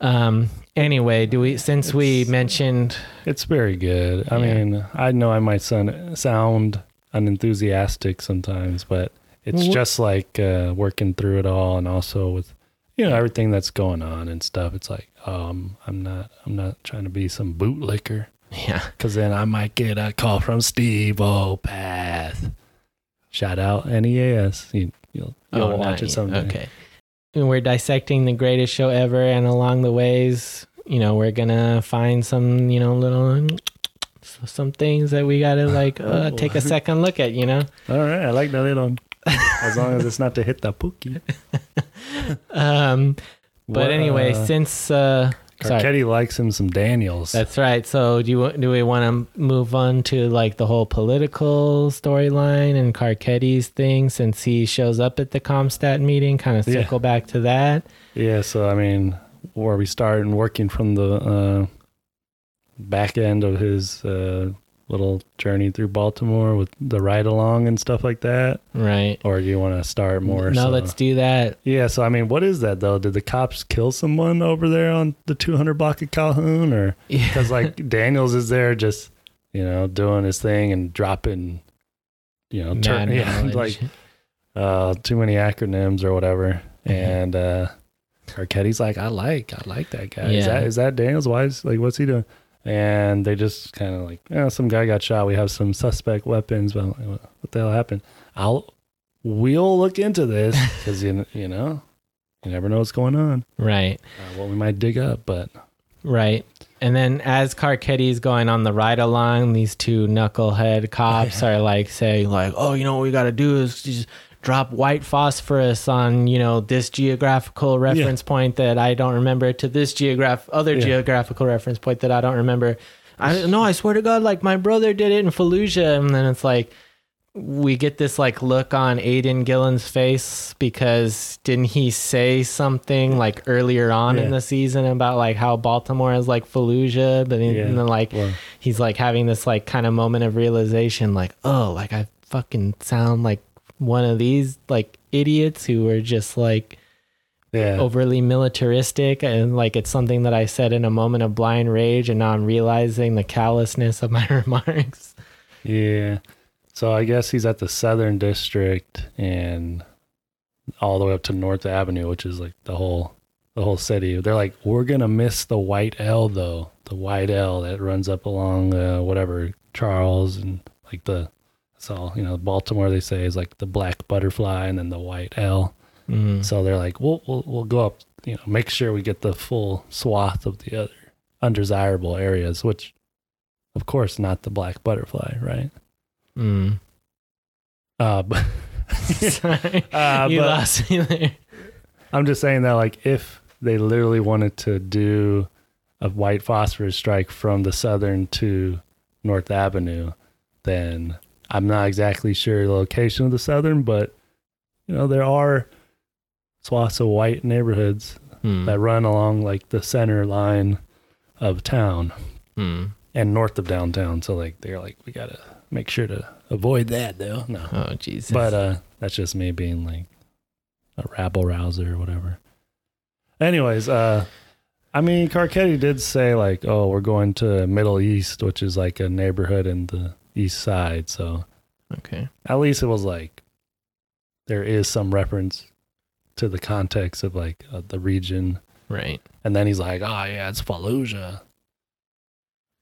Um, anyway, do we, since we mentioned, it's very good i Yeah. mean i know i might sound, sound unenthusiastic sometimes but it's just like uh, working through it all and also with you know everything that's going on and stuff it's like um i'm not i'm not trying to be some bootlicker yeah, because then i might get a call from steve opath shout out neas you, you'll, you'll Oh, watch not it yet. someday Okay. And we're dissecting the greatest show ever, and along the ways, you know, we're gonna find some, you know, little some things that we gotta like uh, Oh. take a second look at, you know. all right i like that little as long as it's not to hit the pookie Um, but What, anyway, uh, since uh, sorry, Carcetti likes him some Daniels. that's right. So do you do we want to move on to like the whole political storyline and Carcetti's thing since he shows up at the Comstat meeting? Kind of Yeah. circle back to that. yeah, so I mean, where we start and working from the uh, back end of his uh, little journey through Baltimore with the ride along and stuff like that? Right. Or do you want to start more? no, so- let's do that. Yeah, so I mean, what is that though? Did the cops kill someone over there on the 200 block of Calhoun, or Yeah. because like Daniels is there just you know doing his thing and dropping, you know, turn, yeah, like uh, too many acronyms or whatever, Mm-hmm. and uh, Carcetti's like, I like, I like that guy. Is that is that Daniels? Why is like what's he doing? And they just kind of like, yeah, some guy got shot. We have some suspect weapons. Well, what the hell happened? I'll we'll look into this because you you know you never know what's going on. right. Uh, what we might dig up, but Right. And then as Carcetti's going on the ride along, these two knucklehead cops are like saying like, "Oh, you know what we got to do is just drop white phosphorus on, you know, this geographical reference point that I don't remember to this geograph other Yeah. geographical reference point that I don't remember." I no, I swear to God, like my brother did it in Fallujah, and then it's like we get this like look on Aidan Gillen's face because didn't he say something like earlier on in the season about like how Baltimore is like Fallujah, but then, Yeah. and then like he's like having this like kind of moment of realization, like oh, like I fucking sound like one of these like idiots who are just like yeah, overly militaristic and like it's something that I said in a moment of blind rage and now I'm realizing the callousness of my remarks. yeah. So I guess he's at the Southern District and all the way up to North Avenue, which is like the whole the whole city. They're like, we're gonna miss the white L though, the white L that runs up along uh, whatever Charles and like the all you know Baltimore. They say is like the black butterfly and then the white L. Mm. So they're like, we'll we'll we'll go up, you know, make sure we get the full swath of the other undesirable areas, which of course not the black butterfly, right? Mm. Uh, but uh, you but lost me there. I'm just saying that like if they literally wanted to do a white phosphorus strike from the southern to North Avenue, then I'm not exactly sure the location of the southern, but you know there are swaths of white neighborhoods Hmm. that run along like the center line of town Hmm. and north of downtown. So like they're like we gotta make sure to avoid that though. No, Oh Jesus. but uh, that's just me being like a rabble rouser or whatever. Anyways, uh, I mean Carcetti did say like, oh, we're going to Middle East, which is like a neighborhood in the east side. So okay. at least it was like there is some reference to the context of like uh, the region. Right. And then he's like, oh, yeah, it's Fallujah.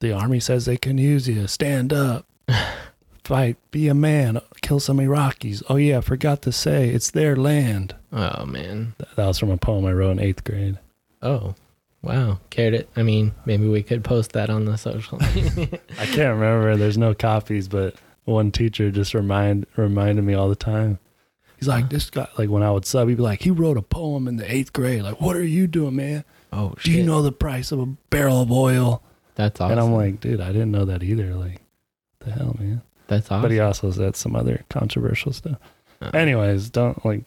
The army says they can use you. Stand up. Fight. Be a man. Kill some Iraqis. Oh, yeah, forgot to say, it's their land. Oh man. Th- That was from a poem I wrote in eighth grade. Oh. Wow. Cared it. I mean, maybe we could post that on the social. I can't remember. There's no copies, but one teacher just remind reminded me all the time. He's like, this guy, like when I would sub, he'd be like, he wrote a poem in the eighth grade. Like, what are you doing, man? oh shit. Do you know the price of a barrel of oil? That's awesome. And I'm like, dude, I didn't know that either. Like, the hell, man. That's awesome. But he also said some other controversial stuff. Uh, Anyways, don't like.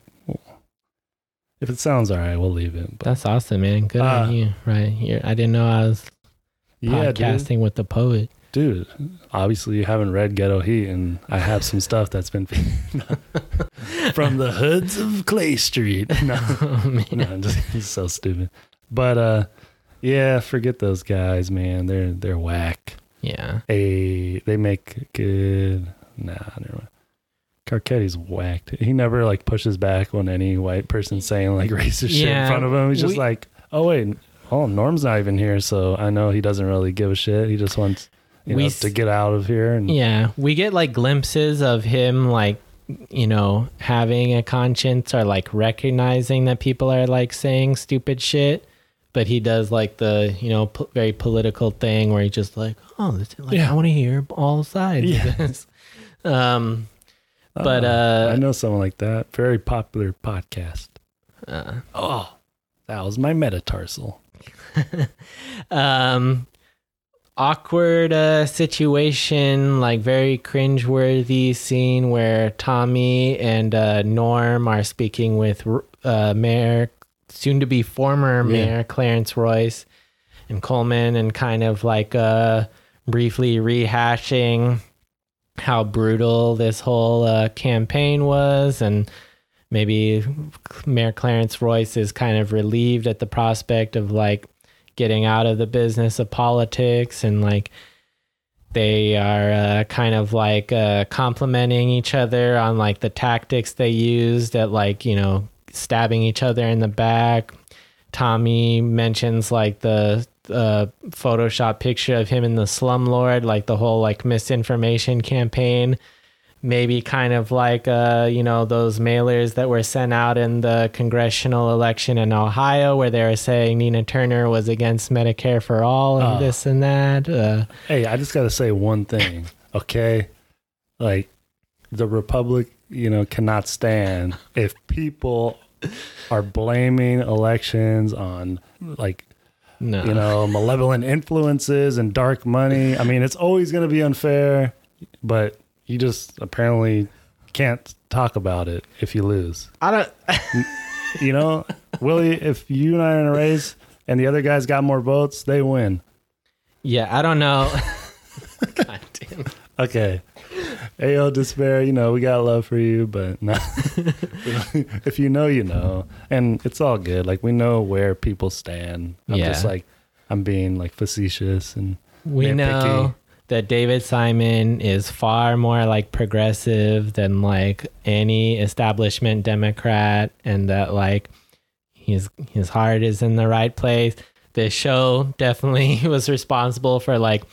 If it sounds all right, we'll leave it. But That's awesome, man. Good Uh, on you. Right here. I didn't know I was yeah, dude, podcasting with the poet. dude. Obviously, you haven't read Ghetto Heat, and I have some stuff that's been from the hoods of Clay Street. No, oh no, I'm just he's so stupid. But uh, yeah, forget those guys, man. They're they're whack. Yeah. A they make good. Nah, never mind. Carcetti's whacked. He never like pushes back when any white person's saying like racist shit in front of him. He's just we- like, oh wait, oh Norm's not even here, so I know he doesn't really give a shit. He just wants you We know to get out of here. And Yeah. We get like glimpses of him like you know, having a conscience or like recognizing that people are like saying stupid shit. But he does like the, you know, po- very political thing where he just like, oh, this, like, Yeah. I want to hear all sides Yeah. Um, But, uh, I know someone like that. Very popular podcast. uh, Oh, that was my metatarsal. um awkward uh situation like very cringeworthy scene where tommy and uh norm are speaking with uh mayor soon to be former Yeah. mayor clarence royce and coleman and kind of like uh briefly rehashing how brutal this whole uh, campaign was and maybe Mayor Clarence Royce is kind of relieved at the prospect of like getting out of the business of politics and like they are uh, kind of like uh, complimenting each other on like the tactics they used at like you know stabbing each other in the back. Tommy mentions like the uh, photoshop picture of him in the slumlord like the whole like misinformation campaign maybe kind of like uh you know those mailers that were sent out in the congressional election in Ohio where they were saying Nina Turner was against Medicare for all and Oh. this and that uh Hey, I just got to say one thing, okay? Like, the Republic, you know, cannot stand if people are blaming elections on, like, no you know, malevolent influences and dark money. I mean, it's always going to be unfair, but you just apparently can't talk about it if you lose. I don't You know, Willie, if you and I are in a race and the other guys got more votes, they win. yeah I don't know God damn Okay. Ayo, despair, you know, we got love for you, but no. if you know, you know. And it's all good. Like, we know where people stand. I'm just like, I'm being like facetious and we know that David Simon is far more like progressive than like any establishment Democrat and that like his his heart is in the right place. This show definitely was responsible for like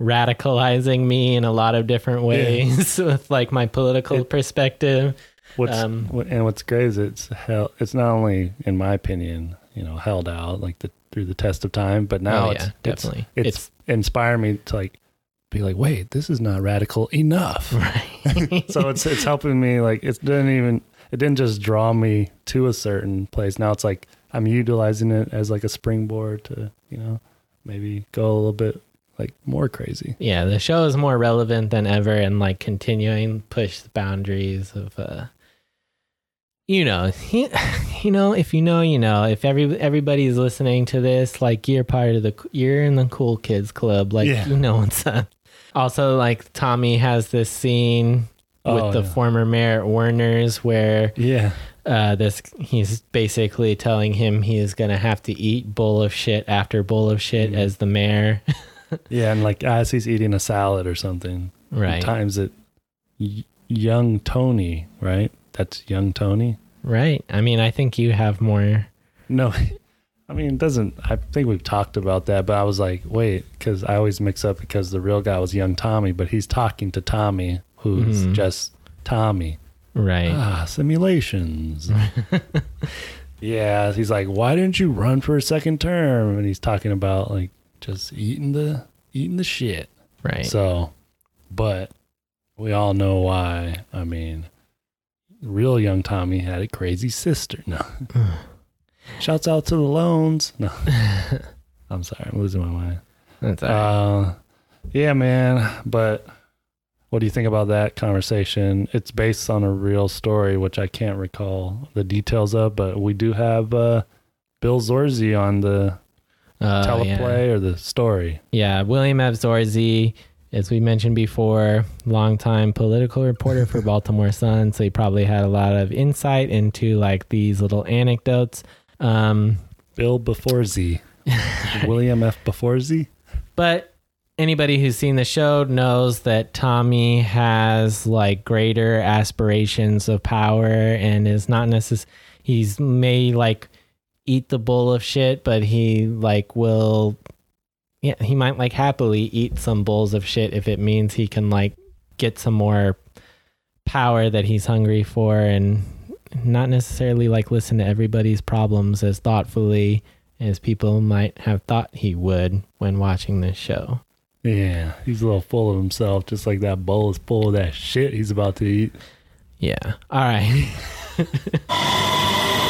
radicalizing me in a lot of different ways with like my political It- perspective. What's Um, what, and what's great is it's held. It's not only, in my opinion, you know, held out like the through the test of time, but now oh it's, yeah, definitely. it's it's inspired me to like be like, wait, this is not radical enough. right. so it's it's helping me. Like it didn't even it didn't just draw me to a certain place. Now it's like I'm utilizing it as like a springboard to you know maybe go a little bit like more crazy. yeah the show is more relevant than ever and like continuing push the boundaries of uh you know you, you know if you know you know if every everybody's listening to this like you're part of the you're in the cool kids club like Yeah. you know what's up also like tommy has this scene with Oh, the yeah. former mayor at werner's where Yeah, uh this he's basically telling him he is gonna have to eat bowl of shit after bowl of shit Mhm. as the mayor yeah, and like as he's eating a salad or something, right times it y- young Tony, right? That's young Tony. Right. I mean, I think you have more. No, I mean, it doesn't. I think we've talked about that, but I was like, wait, because I always mix up because the real guy was young Tommy, but he's talking to Tommy, who's Mhm. just Tommy. Right. Ah, simulations. yeah, he's like, why didn't you run for a second term? And he's talking about like just eating the eating the shit. right. So, but we all know why. I mean, real young Tommy had a crazy sister. No. Shouts out to the loans. No. I'm sorry, I'm losing my mind. That's all right. Uh, yeah, man. But what do you think about that conversation? It's based on a real story, which I can't recall the details of, but we do have uh, Bill Zorzi on the Uh, teleplay Yeah. or the story. yeah. William F. Zorzi, as we mentioned before, longtime political reporter for Baltimore Sun. So he probably had a lot of insight into like these little anecdotes. Um, Bill before Z. William F. before Z. But anybody who's seen the show knows that Tommy has like greater aspirations of power and is not necessarily he's may like eat the bowl of shit, but he like will yeah, he might like happily eat some bowls of shit if it means he can like get some more power that he's hungry for and not necessarily like listen to everybody's problems as thoughtfully as people might have thought he would when watching this show. Yeah, he's a little full of himself, just like that bowl is full of that shit he's about to eat. Yeah. All right.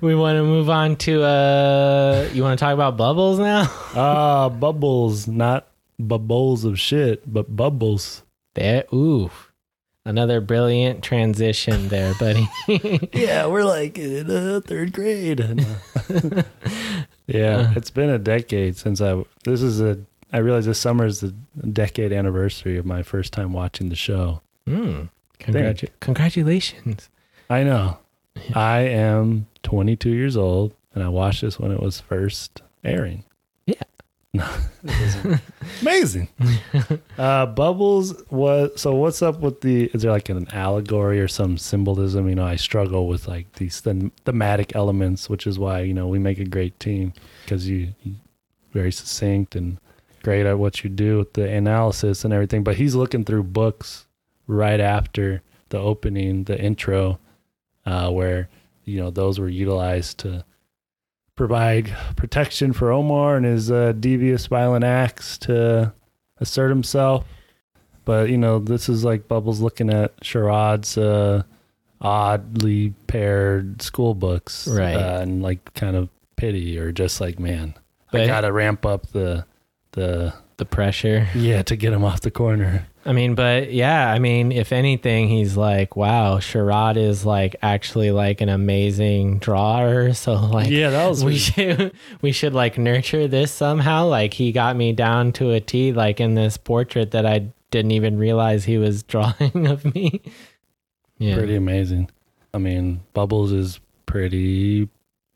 we want to move on to uh you want to talk about bubbles now? Ah, bubbles, not bubbles of shit, but bubbles. There ooh. Another brilliant transition there, buddy. yeah, we're like in uh, third grade. yeah, it's been a decade since I. This is a. I realize this summer is the decade anniversary of my first time watching the show. Mm, congratu- congratulations. I know. I am 22 years old, and I watched this when it was first airing. Yeah. amazing. uh, Bubbles was so. What's up with the? Is there like an allegory or some symbolism? You know, I struggle with like these them- thematic elements, which is why you know we make a great team because you, you very succinct and great at what you do with the analysis and everything. But he's looking through books right after the opening, the intro, uh, where you know those were utilized to provide protection for Omar and his uh, devious, violent acts to assert himself. But you know, this is like Bubbles looking at Sherrod's uh, oddly paired school books, Right. Uh, and like kind of pity or just like, man, I gotta ramp up the the The pressure. yeah to get him off the corner. I mean, but yeah, I mean, if anything, he's like, wow, Sherrod is like actually like an amazing drawer. So like, yeah, that was we should we should like nurture this somehow. Like he got me down to a T, like in this portrait that I didn't even realize he was drawing of me. Yeah, pretty amazing. I mean, Bubbles is pretty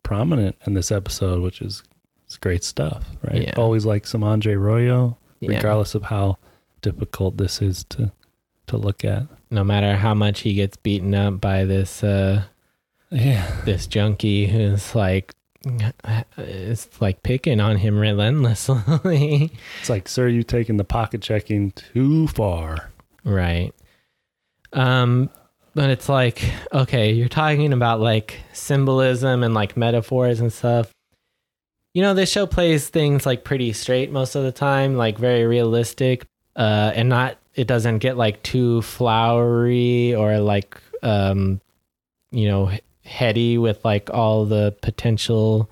prominent in this episode, which is it's great stuff, right? Yeah. Always like some Andre Royo, Yeah. regardless of how difficult this is to to look at. No matter how much he gets beaten up by this uh Yeah, this junkie who's like it's like picking on him relentlessly. it's like, sir, you taking the pocket checking too far. Right. Um, but it's like, okay, you're talking about like symbolism and like metaphors and stuff. You know, this show plays things like pretty straight most of the time, like very realistic, uh, and not it doesn't get like too flowery or like um, you know, heady with like all the potential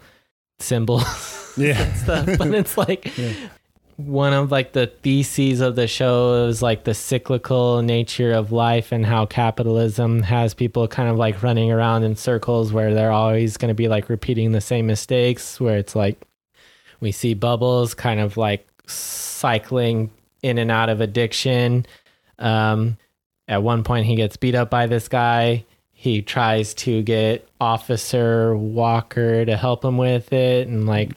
symbols Yeah, and stuff. But it's like Yeah. one of like the theses of the show is like the cyclical nature of life and how capitalism has people kind of like running around in circles where they're always going to be like repeating the same mistakes where it's like we see bubbles kind of like cycling in and out of addiction. Um at one point he gets beat up by this guy. He tries to get officer walker to help him with it and like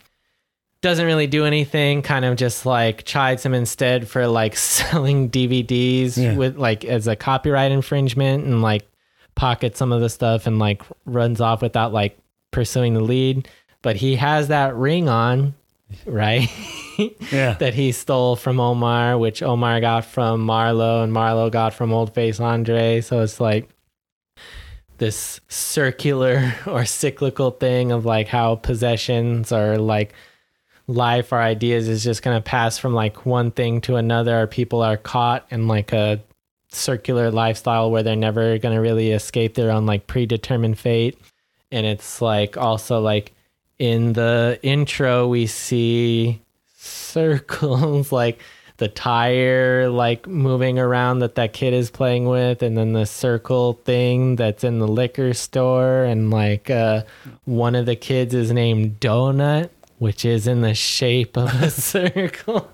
doesn't really do anything kind of just like chides him instead for like selling dvds Yeah. with like as a copyright infringement and like pockets some of the stuff and like runs off without like pursuing the lead. But he has that ring on right yeah, that he stole from Omar, which Omar got from Marlo, and Marlo got from Old Face Andre. So it's like this circular or cyclical thing of like how possessions or like life or ideas is just going to pass from like one thing to another, or people are caught in like a circular lifestyle where they're never going to really escape their own like predetermined fate. And it's like also like in the intro, we see circles like the tire like moving around that that kid is playing with and then the circle thing that's in the liquor store and like uh one of the kids is named donut which is in the shape of a circle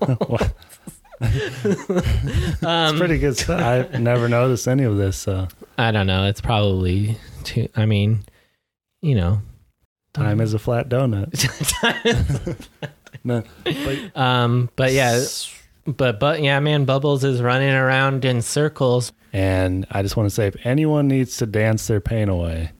um pretty good stuff. I've never noticed any of this. So i don't know it's probably too i mean you know time is a flat donut. No, but um but yeah but but yeah man bubbles is running around in circles And I just want to say, if anyone needs to dance their pain away,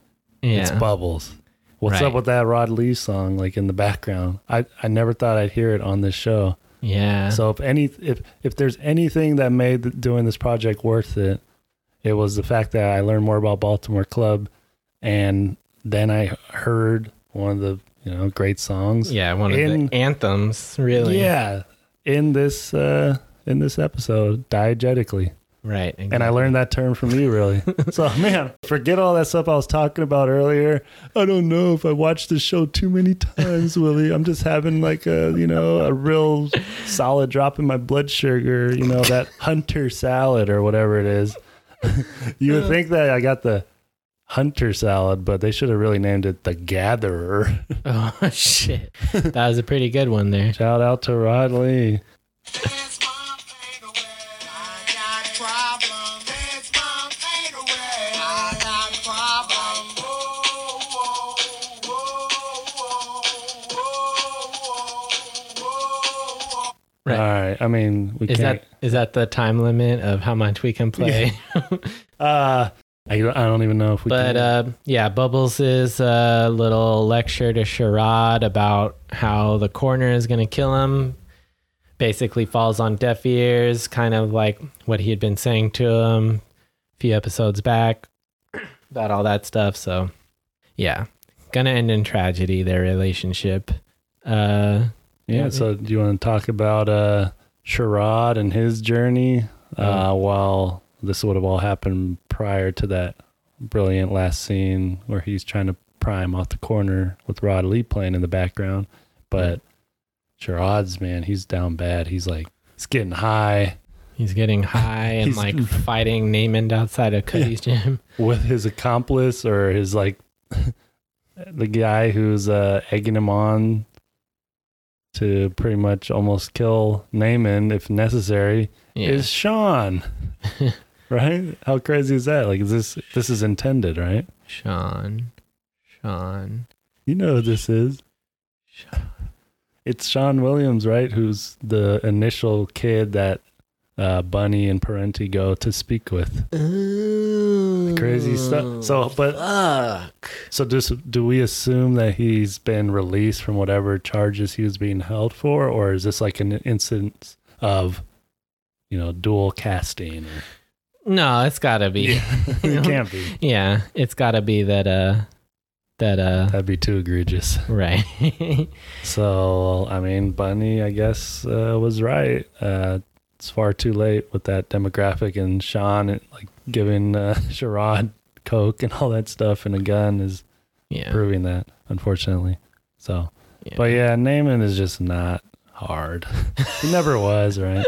yeah it's Bubbles. What's Right. up with that Rod Lee song, like in the background? I, I never thought I'd hear it on this show. yeah So if any if if there's anything that made doing this project worth it, it was the fact that I learned more about Baltimore Club, and then I heard one of the you know great songs. Yeah, one of In- the anthems, really. Yeah, in this uh in this episode, diegetically. Right. And I learned that term from you, really. so, man, forget all that stuff I was talking about earlier. I don't know if I watched the show too many times, Willie. I'm just having like a, you know, a real solid drop in my blood sugar, you know, that hunter salad or whatever it is. you would think that I got the hunter salad, but they should have really named it the gatherer. Oh shit, that was a pretty good one there. Shout out to Rod Lee. Right. All right. I mean, we Is can't. that is that the time limit of how much we can play? uh, I, I don't even know if we but can. uh, yeah, Bubbles is a little lecture to Sherrod about how the corner is going to kill him. Basically, falls on deaf ears, kind of like what he had been saying to him a few episodes back about all that stuff. So, yeah, gonna end in tragedy. Their relationship. Uh, yeah. yeah. So, do you want to talk about uh, Sherrod and his journey? Uh, while this would have all happened prior to that brilliant last scene where he's trying to prime off the corner with Rod Lee playing in the background. But Sherrod's man, he's down bad. He's like, he's getting high he's getting high and like fighting Namond outside of Cutty's gym. with his accomplice or his like the guy who's uh, egging him on to pretty much almost kill Namond if necessary Yeah. is Sean. Right? How crazy is that? Like, is this this is intended, right? Sean. Sean. You know who this is. Sean. It's Sean Williams, right? Who's the initial kid that uh, Bunny and Parenti go to speak with. Ooh, Crazy stuff. So, but Fuck. So does do we assume that he's been released from whatever charges he was being held for, or is this like an instance of, you know, dual casting? Or, No, it's gotta be. it can't be. Yeah, it's gotta be that. Uh, that. Uh, That'd be too egregious. right. So I mean, Bunny, I guess, uh, was right. Uh, it's far too late with that demographic, and Sean like giving uh, Sherrod coke and all that stuff and a gun is yeah. proving that, unfortunately. So. yeah. But yeah, Namond is just not hard. he never was, right?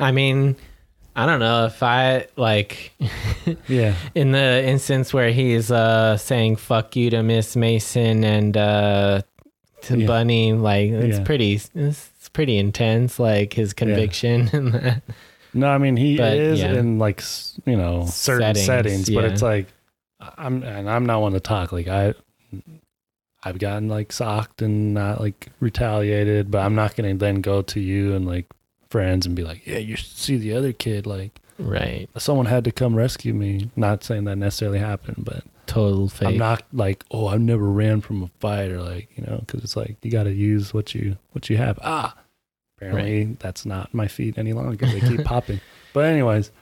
I mean, I don't know if I like Yeah. in the instance where he's uh saying "fuck you" to Miss Mason and uh to Yeah. Bunny, like it's Yeah. pretty. It's, it's pretty intense, like his conviction and that. No, I mean he But, is yeah. in like you know certain Settings, settings, but it's like I'm and I'm not one to talk. Like I, I've gotten like socked and not like retaliated, but I'm not gonna then go to you and like friends and be like, yeah, you should see the other kid. Like Right. someone had to come rescue me. Not saying that necessarily happened, but Total fake. I'm not like, oh, I've never ran from a fight or like, you know, because it's like you got to use what you what you have. Ah, apparently that's not my feet any longer. They keep popping. But anyways,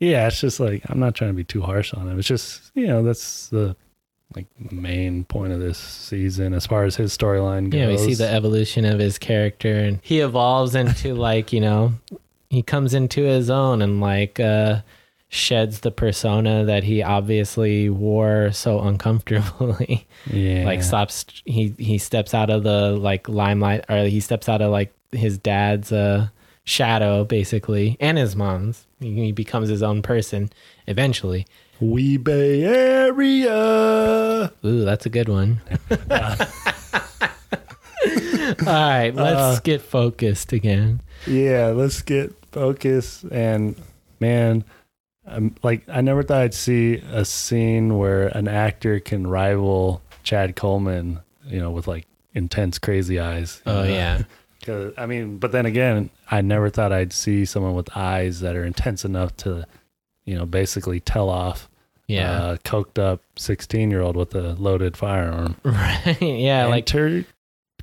yeah, it's just like I'm not trying to be too harsh on him. It's just you know that's the like main point of this season as far as his storyline goes. Yeah, we see the evolution of his character and he evolves into like, you know, he comes into his own and like uh sheds the persona that he obviously wore so uncomfortably. yeah, like stops he he steps out of the like limelight or he steps out of like his dad's uh shadow basically and his mom's. He, he becomes his own person eventually. Wee Bay Area. Ooh, that's a good one. All right, let's Uh, get focused again. Yeah, let's get focused. And man, I'm, like I never thought I'd see a scene where an actor can rival Chad Coleman, you know, with like intense, crazy eyes. Oh Uh, yeah. 'cause, I mean, but then again, I never thought I'd see someone with eyes that are intense enough to, you know, basically tell off Yeah. a coked up 16 year old with a loaded firearm. right. Yeah, like Enter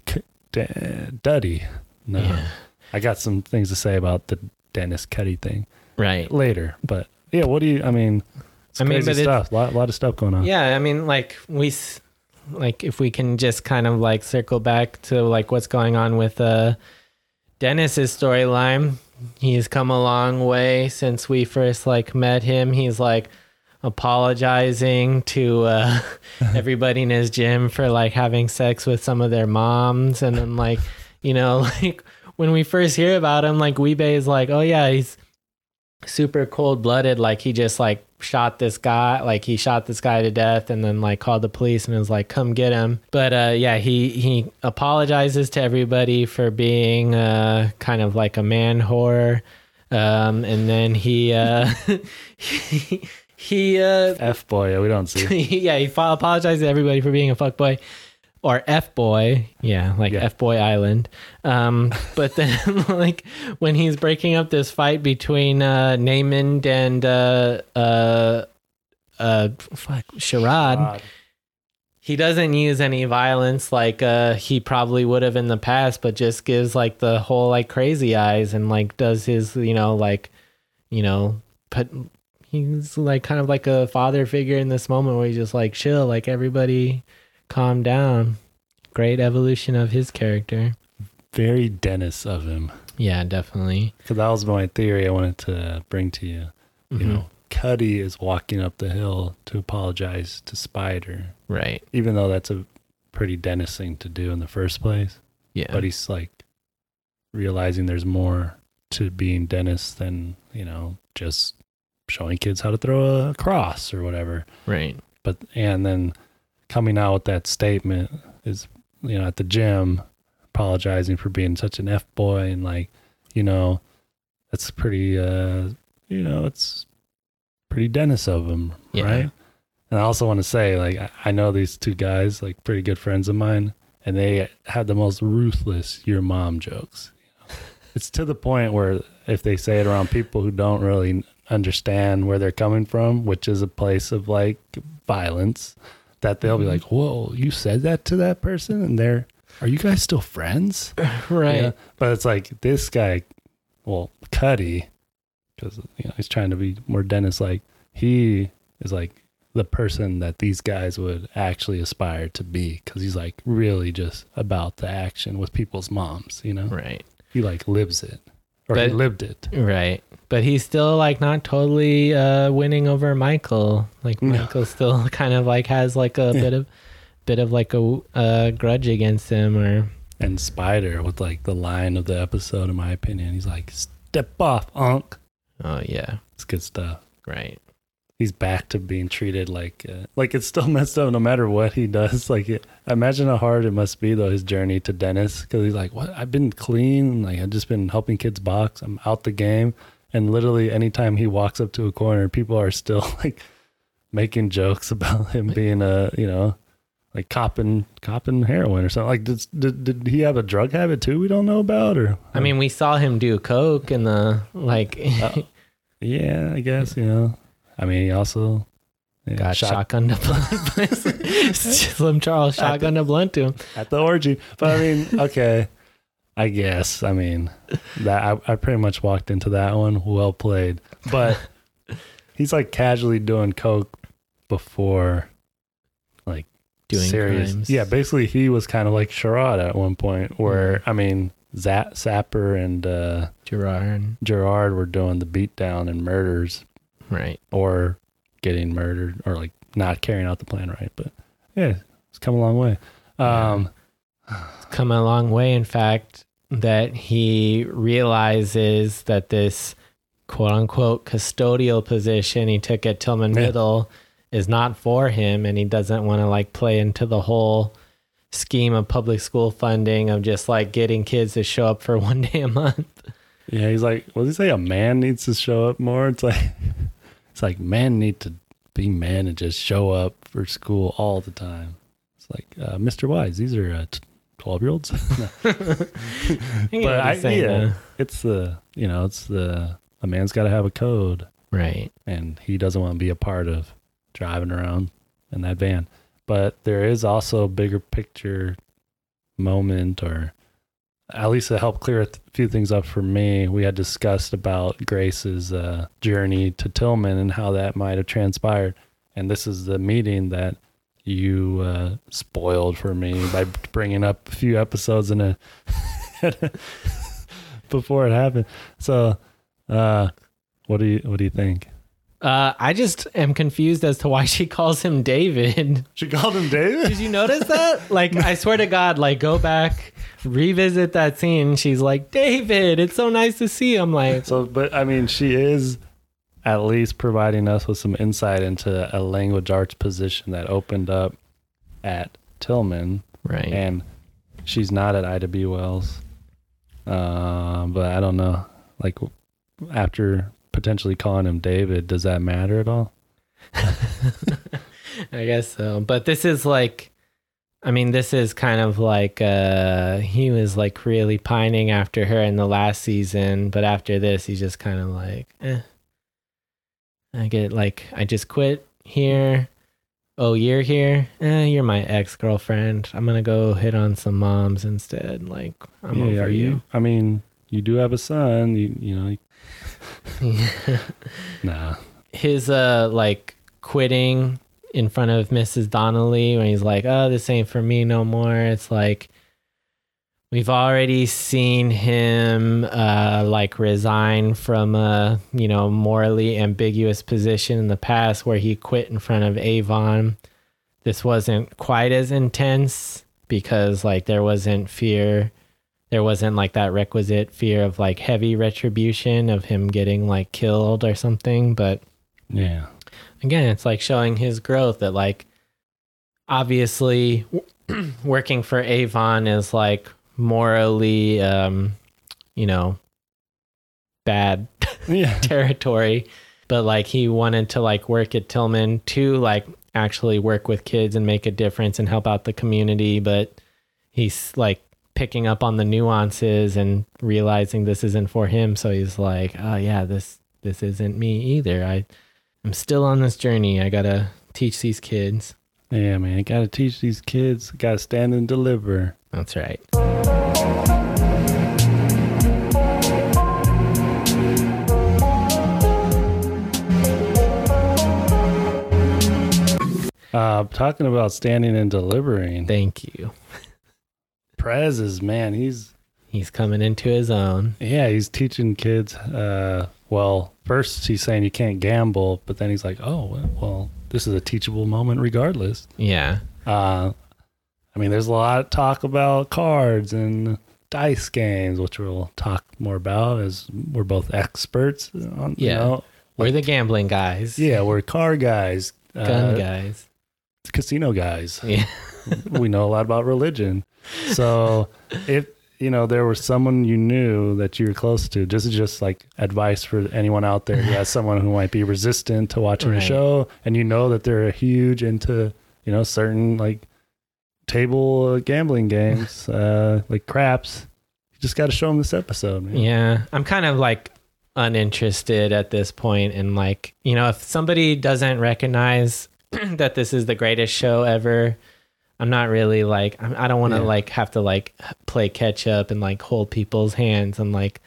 C- D- Duddy. No, yeah. I got some things to say about the Dennis Cutty thing Right. later. But yeah, what do you? I mean, I mean, but stuff. A lot, lot of stuff going on. Yeah, I mean, like we, like if we can just kind of like circle back to like what's going on with uh Dennis's storyline. He's come a long way since we first like met him. He's like apologizing to uh everybody in his gym for like having sex with some of their moms and then like you know like when we first hear about him like Wee-Bey is like oh yeah he's super cold blooded. Like he just like shot this guy, like he shot this guy to death, and then like called the police and was like, "Come get him." But uh, yeah, he he apologizes to everybody for being uh, kind of like a man whore, um, and then he uh, he. He uh F boy, yeah, we don't see. yeah, he apologized to everybody for being a fuck boy or F boy. Yeah, like Yeah. F boy island. Um, but then like when he's breaking up this fight between uh Namond and uh uh uh fuck Sherrod, God. he doesn't use any violence like uh he probably would have in the past, but just gives like the whole like crazy eyes and like does his you know like you know put he's like kind of like a father figure in this moment where he's just like chill, like everybody calm down. Great evolution of his character. Very Dennis of him. Yeah, definitely. Because that was my theory I wanted to bring to you. You Mhm. know, Cutty is walking up the hill to apologize to Spider, Right. even though that's a pretty Dennis thing to do in the first place. Yeah. But he's like realizing there's more to being Dennis than, you know, just showing kids how to throw a cross or whatever. right. But, and then coming out with that statement is, you know, at the gym, apologizing for being such an F boy and like, you know, that's pretty, uh, you know, it's pretty Dennis of him, Yeah. right? And I also want to say, like, I, I know these two guys, like, pretty good friends of mine, and they had the most ruthless "your mom" jokes. It's to the point where if they say it around people who don't really understand where they're coming from, which is a place of like violence, that they'll be mm-hmm. like, "Whoa, you said that to that person," and they're, "Are you guys still friends?" Right. But it's like this guy, well, Cutty, because you know he's trying to be more Dennis like. He is like the person that these guys would actually aspire to be because he's like really just about the action with people's moms. You know, Right. he like lives it or But- he lived it. Right. But he's still like not totally uh winning over Michael. Like No. Michael still kind of like has like a Yeah. bit of bit of like a uh, grudge against him or And Spider with like the line of the episode, in my opinion, he's like, "Step off, Unc." oh yeah. It's good stuff. Right. He's back to being treated like uh, like it's still messed up no matter what he does. Like it, imagine how hard it must be though his journey to dennis because he's like what? I've been clean. Like i've just been helping kids box. I'm out the game. And literally anytime he walks up to a corner people are still like making jokes about him being a you know like copping copping heroin or something. Like did, did, did he have a drug habit too we don't know about or? I mean, we saw him do coke in the like Uh, yeah i guess you know i mean he also yeah, got shot- shotgunned a blunt. Slim Charles shotgunned a blunt to him. at the orgy. But I mean, okay, I guess. I mean, that I, I pretty much walked into that one. Well played. But he's like casually doing coke before, like Doing serious. crimes. Yeah, basically he was kind of like Sherrod at one point, where I mean, Zap, Sapper and uh, Gerard. Gerard were doing the beatdown and murders, Right. or getting murdered, or like not carrying out the plan right. But yeah, it's come a long way. Um, it's come a long way in fact that he realizes that this quote unquote custodial position he took at Tilghman Yeah. Middle is not for him and he doesn't want to like play into the whole scheme of public school funding of just like getting kids to show up for one day a month. Yeah, he's like, what does he say? A man needs to show up more. It's like, it's like men need to be men and just show up for school all the time. It's like, uh, Mr. Wise, these are uh, twelve year olds. But I- yeah. it's the, you know, it's the a man's got to have a code, Right. and he doesn't want to be a part of driving around in that van. But there is also a bigger picture moment, or at least to help clear a few things up for me. We had discussed about Grace's uh, journey to Tilghman and how that might have transpired. And this is the meeting that you uh, spoiled for me by bringing up a few episodes in a before it happened. So, uh, what do you what do you think? Uh, I just am confused as to why she calls him David. She called him David. Did you notice that? Like, I swear to God, like, go back, revisit that scene. She's like, David, it's so nice to see you. I'm like, So, but I mean, she is at least providing us with some insight into a language arts position that opened up at Tilghman, Right. and she's not at Ida B. Wells. Uh, but I don't know. Like after potentially calling him David, does that matter at all? I guess so. But this is like I mean, this is kind of like uh he was like really pining after her in the last season, but after this he's just kind of like, eh. I get like I just quit here. Oh, you're here? Eh, you're my ex girlfriend. I'm gonna go hit on some moms instead. Like I'm over are you. I mean, you do have a son. You you know. Nah. his uh like quitting in front of Mrs. Donnelly when he's like, "Oh, this ain't for me no more." It's like we've already seen him uh like resign from a, you know, morally ambiguous position in the past where he quit in front of Avon. This wasn't quite as intense because like there wasn't fear there wasn't like that requisite fear of like heavy retribution of him getting like killed or something but Yeah. again it's like showing his growth that like obviously working for avon is like morally um you know bad Yeah. territory but like he wanted to like work at tilghman to like actually work with kids and make a difference and help out the community but he's like picking up on the nuances and realizing this isn't for him so he's like oh yeah this this isn't me either i i'm still on this journey i gotta teach these kids Yeah, man. Got to teach these kids. Got to stand and deliver. that's right Uh, talking about standing and delivering. thank you Prez is man. He's he's coming into his own yeah. He's teaching kids. Uh, well, first he's saying you can't gamble, but then he's like, oh well, this is a teachable moment regardless. yeah Uh, I mean, there's a lot of talk about cards and dice games, which we'll talk more about as we're both experts on. You Yeah. know? we're the gambling guys Yeah, we're car guys, gun uh, guys casino guys. yeah we know a lot about religion. So if you know there was someone you knew that you were close to, this is just like advice for anyone out there who has someone who might be resistant to watching Right. a show, and you know that they're a huge into you know certain like table gambling games, uh, like craps. You just got to show them this episode. Man. Yeah, I'm kind of like uninterested at this point and like, you know, if somebody doesn't recognize that this is the greatest show ever, I'm not really like I'm- I don't want to Yeah. like have to like play catch up and like hold people's hands and like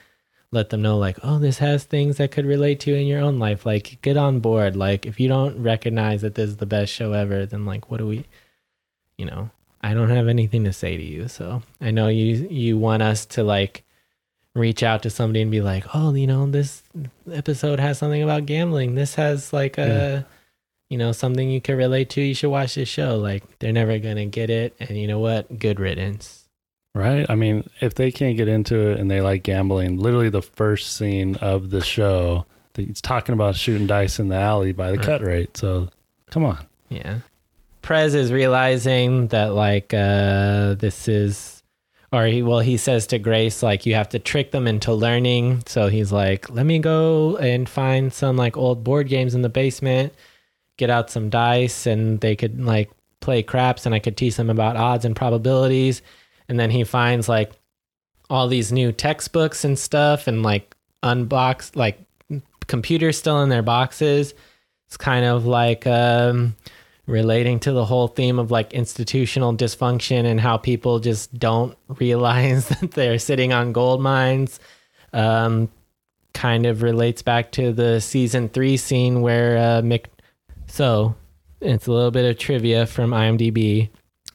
let them know like, "Oh, this has things that could relate to in your own life." Like get on board. Like if you don't recognize that this is the best show ever, then like what do we you know, I don't have anything to say to you. So I know you you want us to like reach out to somebody and be like, oh, you know, this episode has something about gambling. This has like a, you know, something you can relate to. You should watch this show. Like they're never gonna get it, and you know what? Good riddance. Right? I mean, if they can't get into it and they like gambling, literally the first scene of the show, it's talking about shooting dice in the alley by the cut rate. So come on. Yeah. Prez is realizing that like uh this is or he well he says to Grace like you have to trick them into learning. So he's like, "Let me go and find some like old board games in the basement, get out some dice and they could like play craps and I could teach them about odds and probabilities." And then he finds like all these new textbooks and stuff and like unboxed like computers still in their boxes. It's kind of like um relating to the whole theme of like institutional dysfunction and how people just don't realize that they're sitting on gold mines um, kind of relates back to the season three scene where uh, Mc. So it's a little bit of trivia from IMDb.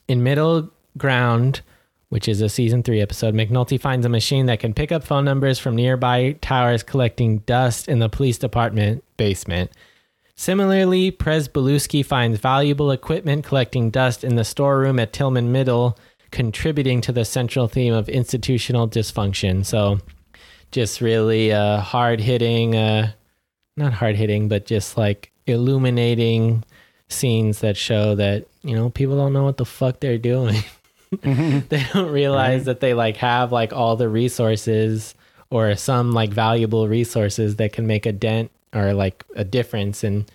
In Middle Ground, which is a season three episode, McNulty finds a machine that can pick up phone numbers from nearby towers collecting dust in the police department basement. Similarly, Prez finds valuable equipment collecting dust in the storeroom at Tilghman Middle, contributing to the central theme of institutional dysfunction. So, just really uh, hard hitting, uh, not hard hitting, but just like illuminating scenes that show that you know people don't know what the fuck they're doing. Mm-hmm. they don't realize that they like have like all the resources or some like valuable resources that can make a dent or like a difference in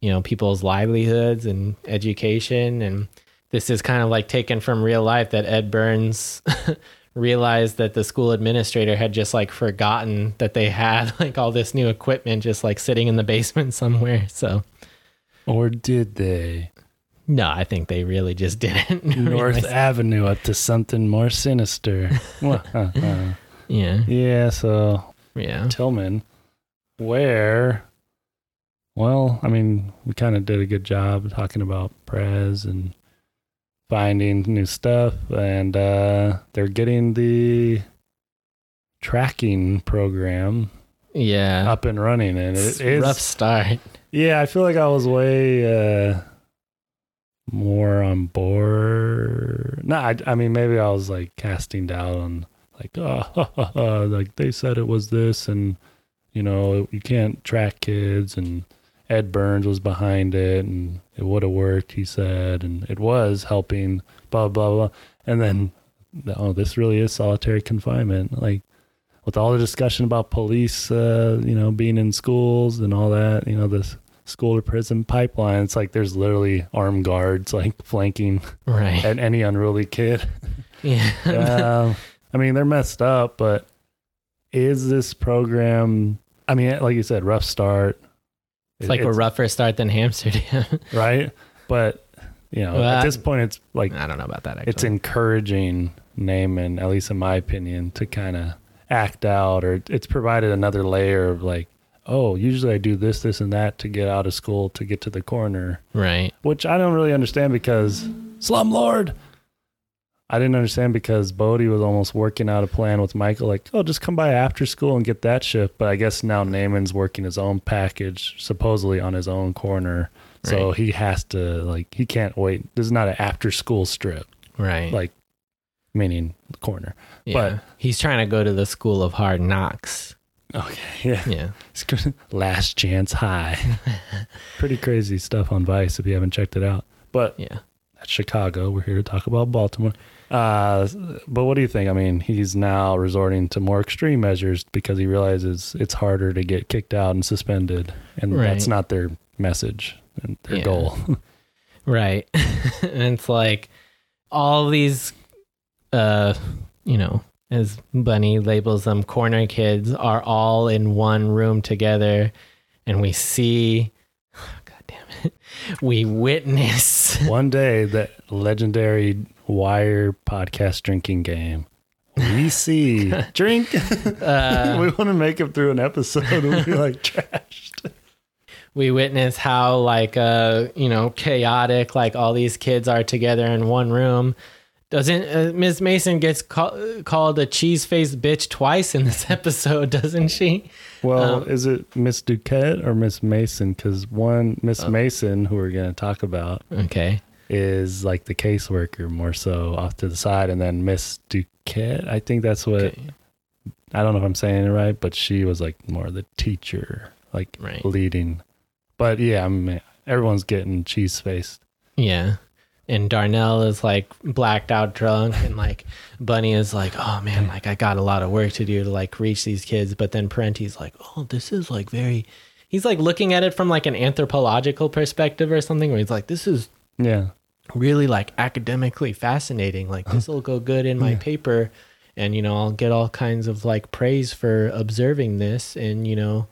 you know people's livelihoods and education. And this is kind of like taken from real life that Ed Burns realized that the school administrator had just like forgotten that they had like all this new equipment just like sitting in the basement somewhere. So Or did they? no, I think they really just didn't. North realize- Avenue up to something more sinister. Yeah, yeah, so yeah, Tilghman, where, well, I mean, we kind of did a good job talking about Prez and finding new stuff, and uh, they're getting the tracking program yeah. up and running, and It's it is rough start. Yeah, I feel like I was way uh, more on board. No, I, I mean maybe I was like casting doubt on like oh like they said it was this and you know you can't track kids and Ed Burns was behind it and it would have worked he said and it was helping blah blah blah and then oh this really is solitary confinement like with all the discussion about police, uh, you know, being in schools and all that, you know, this school to prison pipeline, it's like there's literally armed guards like flanking Right. at any unruly kid. yeah. um, I mean, they're messed up, but is this program? I mean, like you said, rough start. It's like a rougher start than Hamsterdam. right, but you know, Well, at this point, it's like I don't know about that. Actually. it's encouraging Namond, at least in my opinion, to kind of act out, or it's provided another layer of like, oh, usually I do this, this, and that to get out of school to get to the corner, right. which I don't really understand because slumlord. I didn't understand because Bodie was almost working out a plan with Michael, like, oh, just come by after school and get that shift. But I guess now Namond's working his own package, supposedly on his own corner. So Right. he has to, like, he can't wait. This is not an after school strip Right. like meaning the corner. yeah. but- he's trying to go to the school of hard knocks. Okay, yeah. Yeah. Last Chance High. Pretty crazy stuff on Vice if you haven't checked it out. But Yeah. that's Chicago. We're here to talk about Baltimore. Uh, but what do you think? I mean, he's now resorting to more extreme measures because he realizes it's harder to get kicked out and suspended, and that's not their message and their Yeah. goal. Right. and it's like all these uh you know, as Bunny labels them corner kids are all in one room together and we see god damn it. We witness One day, that legendary Wire podcast drinking game. We see drink. uh we want to make it through an episode and we'll be like trashed. we witness how like uh you know chaotic like all these kids are together in one room doesn't uh, ms mason gets ca- called a cheese-faced bitch twice in this episode doesn't she Well, Um, is it Miss Duquette or Miss Mason? Because one Miss Mason, who we're going to talk about, okay is like the caseworker more so off to the side, and then Miss Duquette, I think that's what okay I don't know if I'm saying it right, but she was like more the teacher, like Right. leading. But yeah, I mean, everyone's getting cheese faced. yeah and darnell is like blacked out drunk and like bunny is like oh man like i got a lot of work to do to like reach these kids but then parenti's like oh this is like very he's like looking at it from like an anthropological perspective or something where he's like this is Yeah, really like academically fascinating. Like this will go good in my Yeah. paper and you know, I'll get all kinds of like praise for observing this and you know,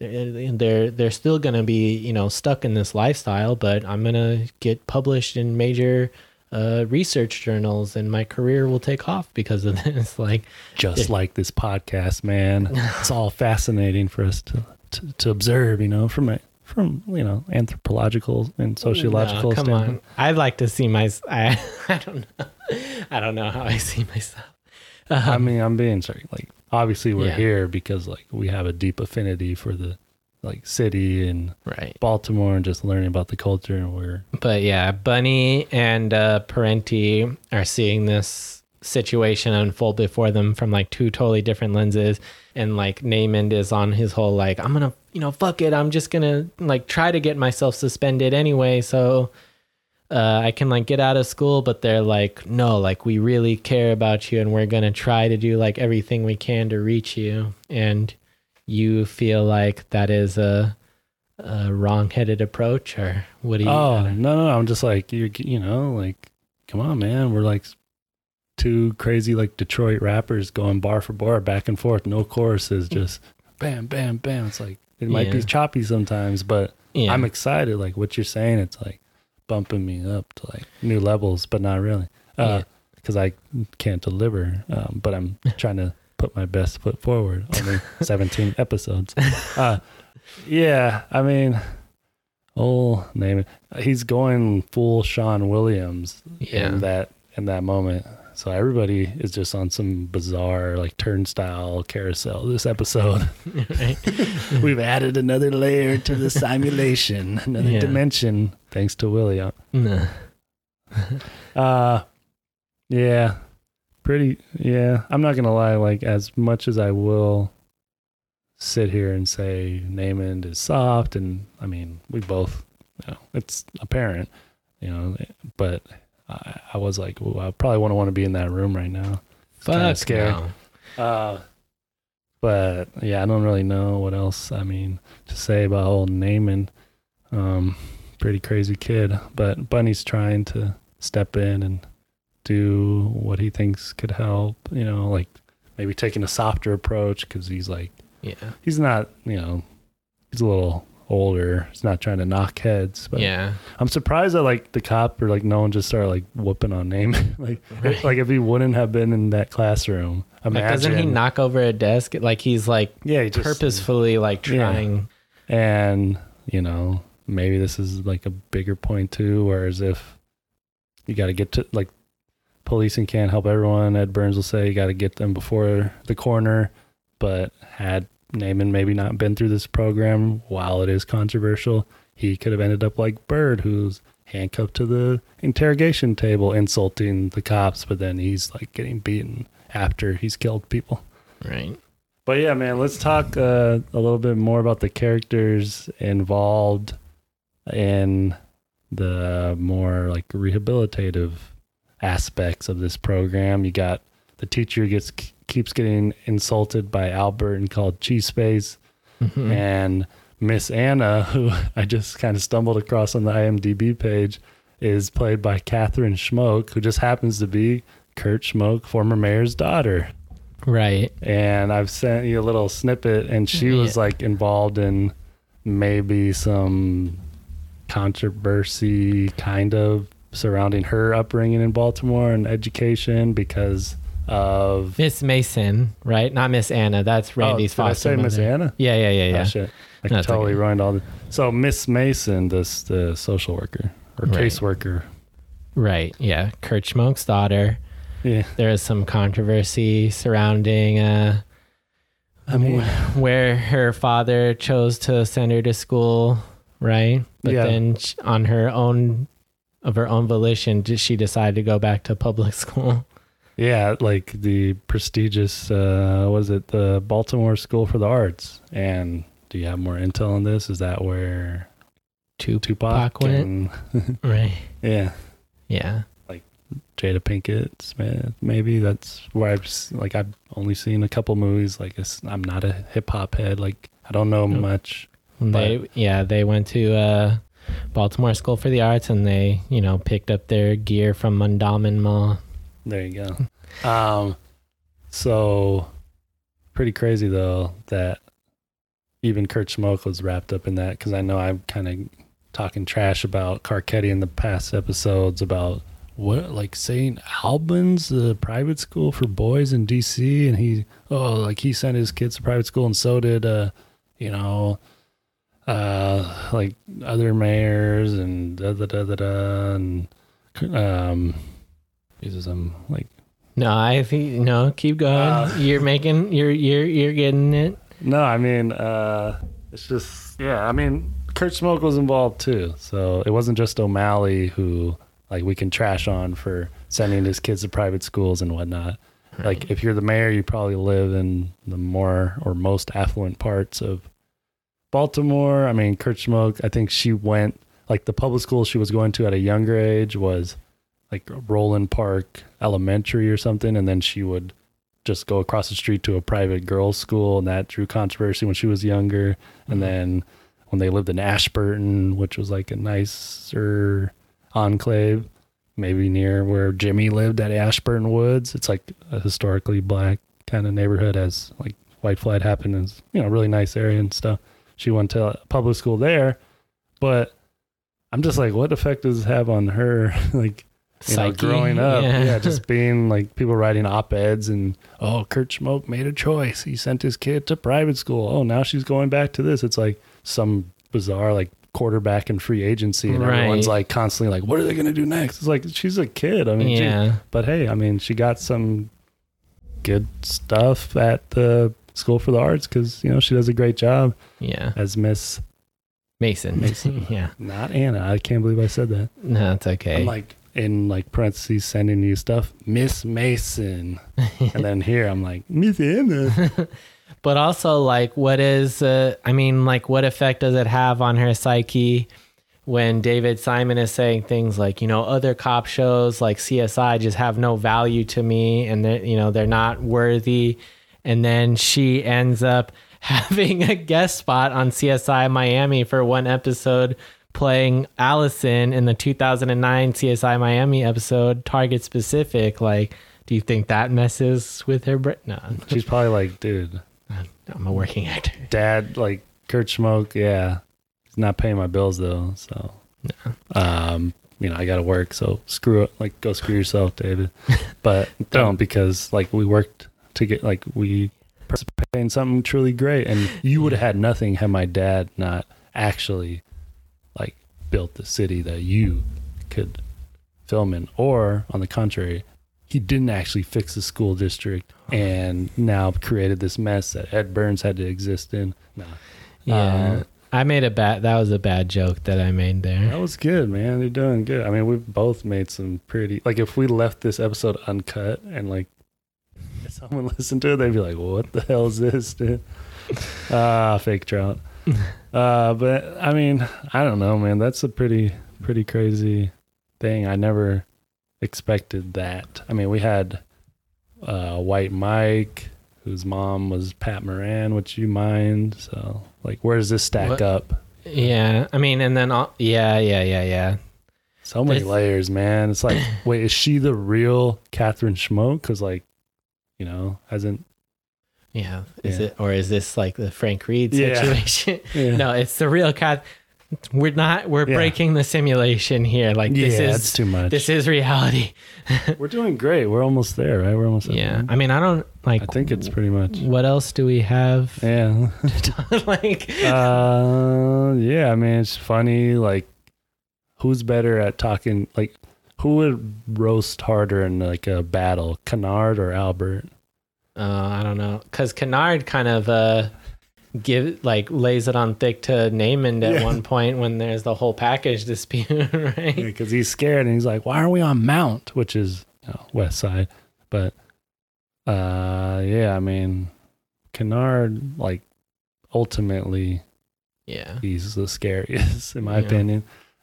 they're they're, they're still to be, you know, stuck in this lifestyle, but I'm to get published in major uh, research journals and my career will take off because of this. Like, just like this podcast, man. it's all fascinating for us to to, to observe, you know, from a from you know anthropological and sociological no, come standpoint. on. I'd like to see my, I, I don't know. I don't know how I see myself. I mean, I'm being sorry. Like, obviously, we're Yeah. here because like we have a deep affinity for the like city and Right. Baltimore and just learning about the culture. And we're But yeah, Bunny and uh, Parenti are seeing this situation unfold before them from like two totally different lenses. And like Namond is on his whole like I'm gonna you know fuck it. I'm just gonna like try to get myself suspended anyway so uh, I can like get out of school. But they're like no like we really care about you and we're gonna try to do like everything we can to reach you. And you feel like that is a, a wrong-headed approach or what do you Oh no, no, I'm just like you, you know, like come on, man. We're like two crazy like Detroit rappers going bar for bar, back and forth, no choruses, just bam, bam, bam. It's like it might be choppy sometimes, but yeah. I'm excited. Like what you're saying, it's like bumping me up to like new levels, but not really, Yeah. because I can't deliver. Um, but I'm trying to put my best foot forward. Only 17 episodes. Uh, yeah, I mean, oh, name it. He's going full Sean Williams Yeah. in that in that moment. So everybody is just on some bizarre like turnstile carousel this episode. We've added another layer to the simulation, another Yeah. dimension, thanks to William. Nah. Uh yeah. Pretty yeah. I'm not gonna lie, like as much as I will sit here and say Namond is soft and I mean we both you know, it's apparent, you know, but I, I was like, well, I probably wouldn't want to be in that room right now. kinda Fuck scary. Uh, but yeah, I don't really know what else. I mean, to say about old Namond. Um, pretty crazy kid, but Bunny's trying to step in and do what he thinks could help. You know, like maybe taking a softer approach because he's like Yeah. he's not. You know, he's a little older. It's not trying to knock heads. But yeah. I'm surprised that like the cop or like no one just started like whooping on Namond. like Right. like if he wouldn't have been in that classroom. Like, Imagine. doesn't he knock over a desk? Like he's like Yeah, he just purposefully like Yeah. trying. And, you know, maybe this is like a bigger point too, whereas if you got to get to like policing can't help everyone, Ed Burns will say you got to get them before the corner. But had Namond maybe not been through this program, while it is controversial, he could have ended up like Bird, who's handcuffed to the interrogation table, insulting the cops, but then he's like getting beaten after he's killed people. Right. But yeah, man, let's talk uh, a little bit more about the characters involved in the more like rehabilitative aspects of this program. You got the teacher gets keeps getting insulted by Albert and called cheese space, Mhm. and Miss Anna, who I just kind of stumbled across on the IMDb page, is played by Catherine Schmoke, who just happens to be Kurt Schmoke, former mayor's daughter Right. and I've sent you a little snippet, and she was like involved in maybe some controversy, kind of surrounding her upbringing in Baltimore and education because of Miss Mason, right? Not Miss Anna. That's Randy's oh, did I foster say Miss. Anna? Yeah, yeah, yeah, Oh, yeah. shit. I No, totally okay. ruined all the. So Miss Mason, this the social worker or Right. caseworker. Right. Yeah. Kurt Schmoke's daughter. Yeah, There is some controversy surrounding uh, I mean, where her father chose to send her to school, right? But Yeah. then on her own, of her own volition, she decided to go back to public school. Yeah, like the prestigious, uh, was it the Baltimore School for the Arts? And do you have more intel on this? Is that where Tupac Tupac went? and right. yeah, Yeah. Like Jada Pinkett Smith. Maybe that's where I've like I've only seen a couple movies. Like I'm not a hip hop head. Like I don't know much. They yeah they went to uh, Baltimore School for the Arts and they you know picked up their gear from Mondawmin Mall. There you go. Um, so pretty crazy though that even Kurt Schmoke was wrapped up in that because I know I'm kind of talking trash about Carcetti in the past episodes about what like St. Albans, the private school for boys in DC, and he oh like he sent his kids to private school and so did uh you know uh like other mayors and da da da da da and um uses them like No, I think no. Keep going. Uh, you're making you're you're you're getting it. No, I mean, uh, it's just yeah. I mean, Kurt Schmoke was involved too, so it wasn't just O'Malley who like we can trash on for sending his kids to private schools and whatnot. Like if you're the mayor, you probably live in the more or most affluent parts of Baltimore. I mean, Kurt Schmoke, I think she went like the public school she was going to at a younger age was like Roland Park Elementary or something, and then she would just go across the street to a private girls' school, and that drew controversy when she was younger. And mm-hmm. then when they lived in Ashburton, which was like a nicer enclave, maybe near where Jimmy lived at Ashburton Woods, it's like a historically black kind of neighborhood, as like white flight happened, it's, you know really nice area and stuff. She went to public school there, but I'm just like, what effect does it have on her? like you know, growing up, yeah. yeah. just being like people writing op eds and oh, Kurt Schmoke made a choice. He sent his kid to private school. Oh, now she's going back to this. It's like some bizarre like quarterback and free agency, and everyone's like constantly like, what are they gonna do next? It's like she's a kid. I mean, she- yeah. but hey, I mean, she got some good stuff at the School for the Arts because you know she does a great job Yeah. as Miss Mason. Mason. yeah. not Anna. I can't believe I said that. No, it's okay. I'm like in like parentheses sending you stuff, Miss Mason, and then here I'm like Miss Anna. but also like what is uh, i mean like what effect does it have on her psyche when david simon is saying things like you know other cop shows like csi just have no value to me and they're you know they're not worthy and then she ends up having a guest spot on csi miami for one episode playing allison in the 2009 csi miami episode target specific. Like do you think that messes with her brain no She's probably like, dude, i'm a working actor. Dad, like Kurt Schmoke, yeah, he's not paying my bills though, so. Um, you know, I got to work, so screw it, like go screw yourself, David. But don't because like we worked to get like we participated in something truly great, and you would have had nothing had my dad not actually built the city that you could film in, or on the contrary. He didn't actually fix the school district and now created this mess that Ed Burns had to exist in. No, Yeah. Uh, I made a bad that was a bad joke that I made there. That was good, man. You're doing good. I mean, we've both made some pretty like if we left this episode uncut and like if someone listened to it, they'd be like, "What the hell is this, dude?" Ah, fake trout. uh, but I mean, I don't know, man. That's a pretty pretty crazy thing. I never expected that. I mean, we had uh, White Mike, whose mom was Pat Moran, which you mind. So, like, where does this stack What? up? Yeah. I mean and then all, yeah, yeah, yeah, yeah. So many It's- layers, man. It's like, wait, is she the real Catherine Schmoke? Because, like, you know, hasn't. Yeah. Is Yeah. it or is this like the Frank Reed situation? Yeah. No, it's the real cat. We're not we're Yeah. breaking the simulation here. Like this is too much. this is reality. We're doing great. We're almost there, right? We're almost. Yeah. the- I mean, I don't like I think it's pretty much. what else do we have? Yeah. like uh, yeah. I mean, it's funny. Like, who's better at talking? Like, who would roast harder in like a battle, Kennard or Albert? Uh, I don't know, because Kennard kind of uh, give like lays it on thick to Namond at Yeah. one point when there's the whole package dispute, right? Because he's scared and he's like, "Why are we on Mount?" Which is you know, West Side, but uh, yeah. I mean, Kennard, like, ultimately, Yeah, he's the scariest in my Yeah. opinion.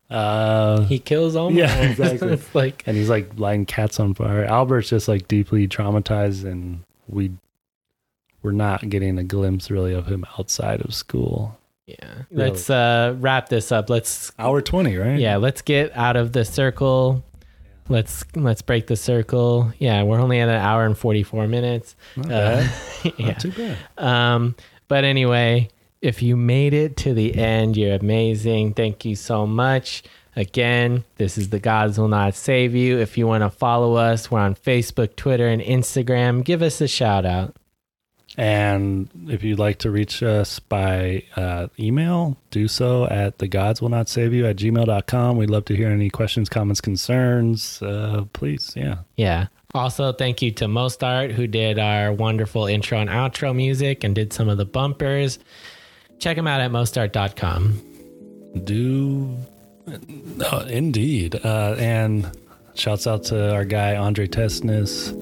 Uh, he kills Omar. Yeah, exactly. like and he's like lighting cats on fire. Albert's just like deeply traumatized, and we we're not getting a glimpse really of him outside of school. yeah. Let's uh, wrap this up. Let's Hour twenty, right? yeah, let's get out of the circle. Let's let's break the circle. Yeah, we're only at an hour and forty four minutes. not, Uh, bad. yeah. not too bad. Um, but anyway, if you made it to the end, you're amazing. Thank you so much. Again, this is The Gods Will Not Save You. If you want to follow us, we're on Facebook, Twitter, and Instagram. Give us a shout out. And if you'd like to reach us by uh, email, do so at the gods will not save you at gmail.com. We'd love to hear any questions, comments, concerns. Uh, please, yeah. Yeah. Also, thank you to Mostart, who did our wonderful intro and outro music and did some of the bumpers. Check them out at mostart.com. Do uh, indeed. Uh, and shouts out to our guy Andre Tesnis.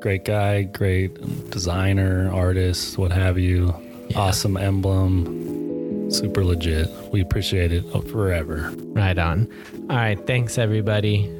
Great guy, great designer, artist, what have you. Awesome emblem. Super legit. We appreciate it forever. Right on. All right. Thanks, everybody.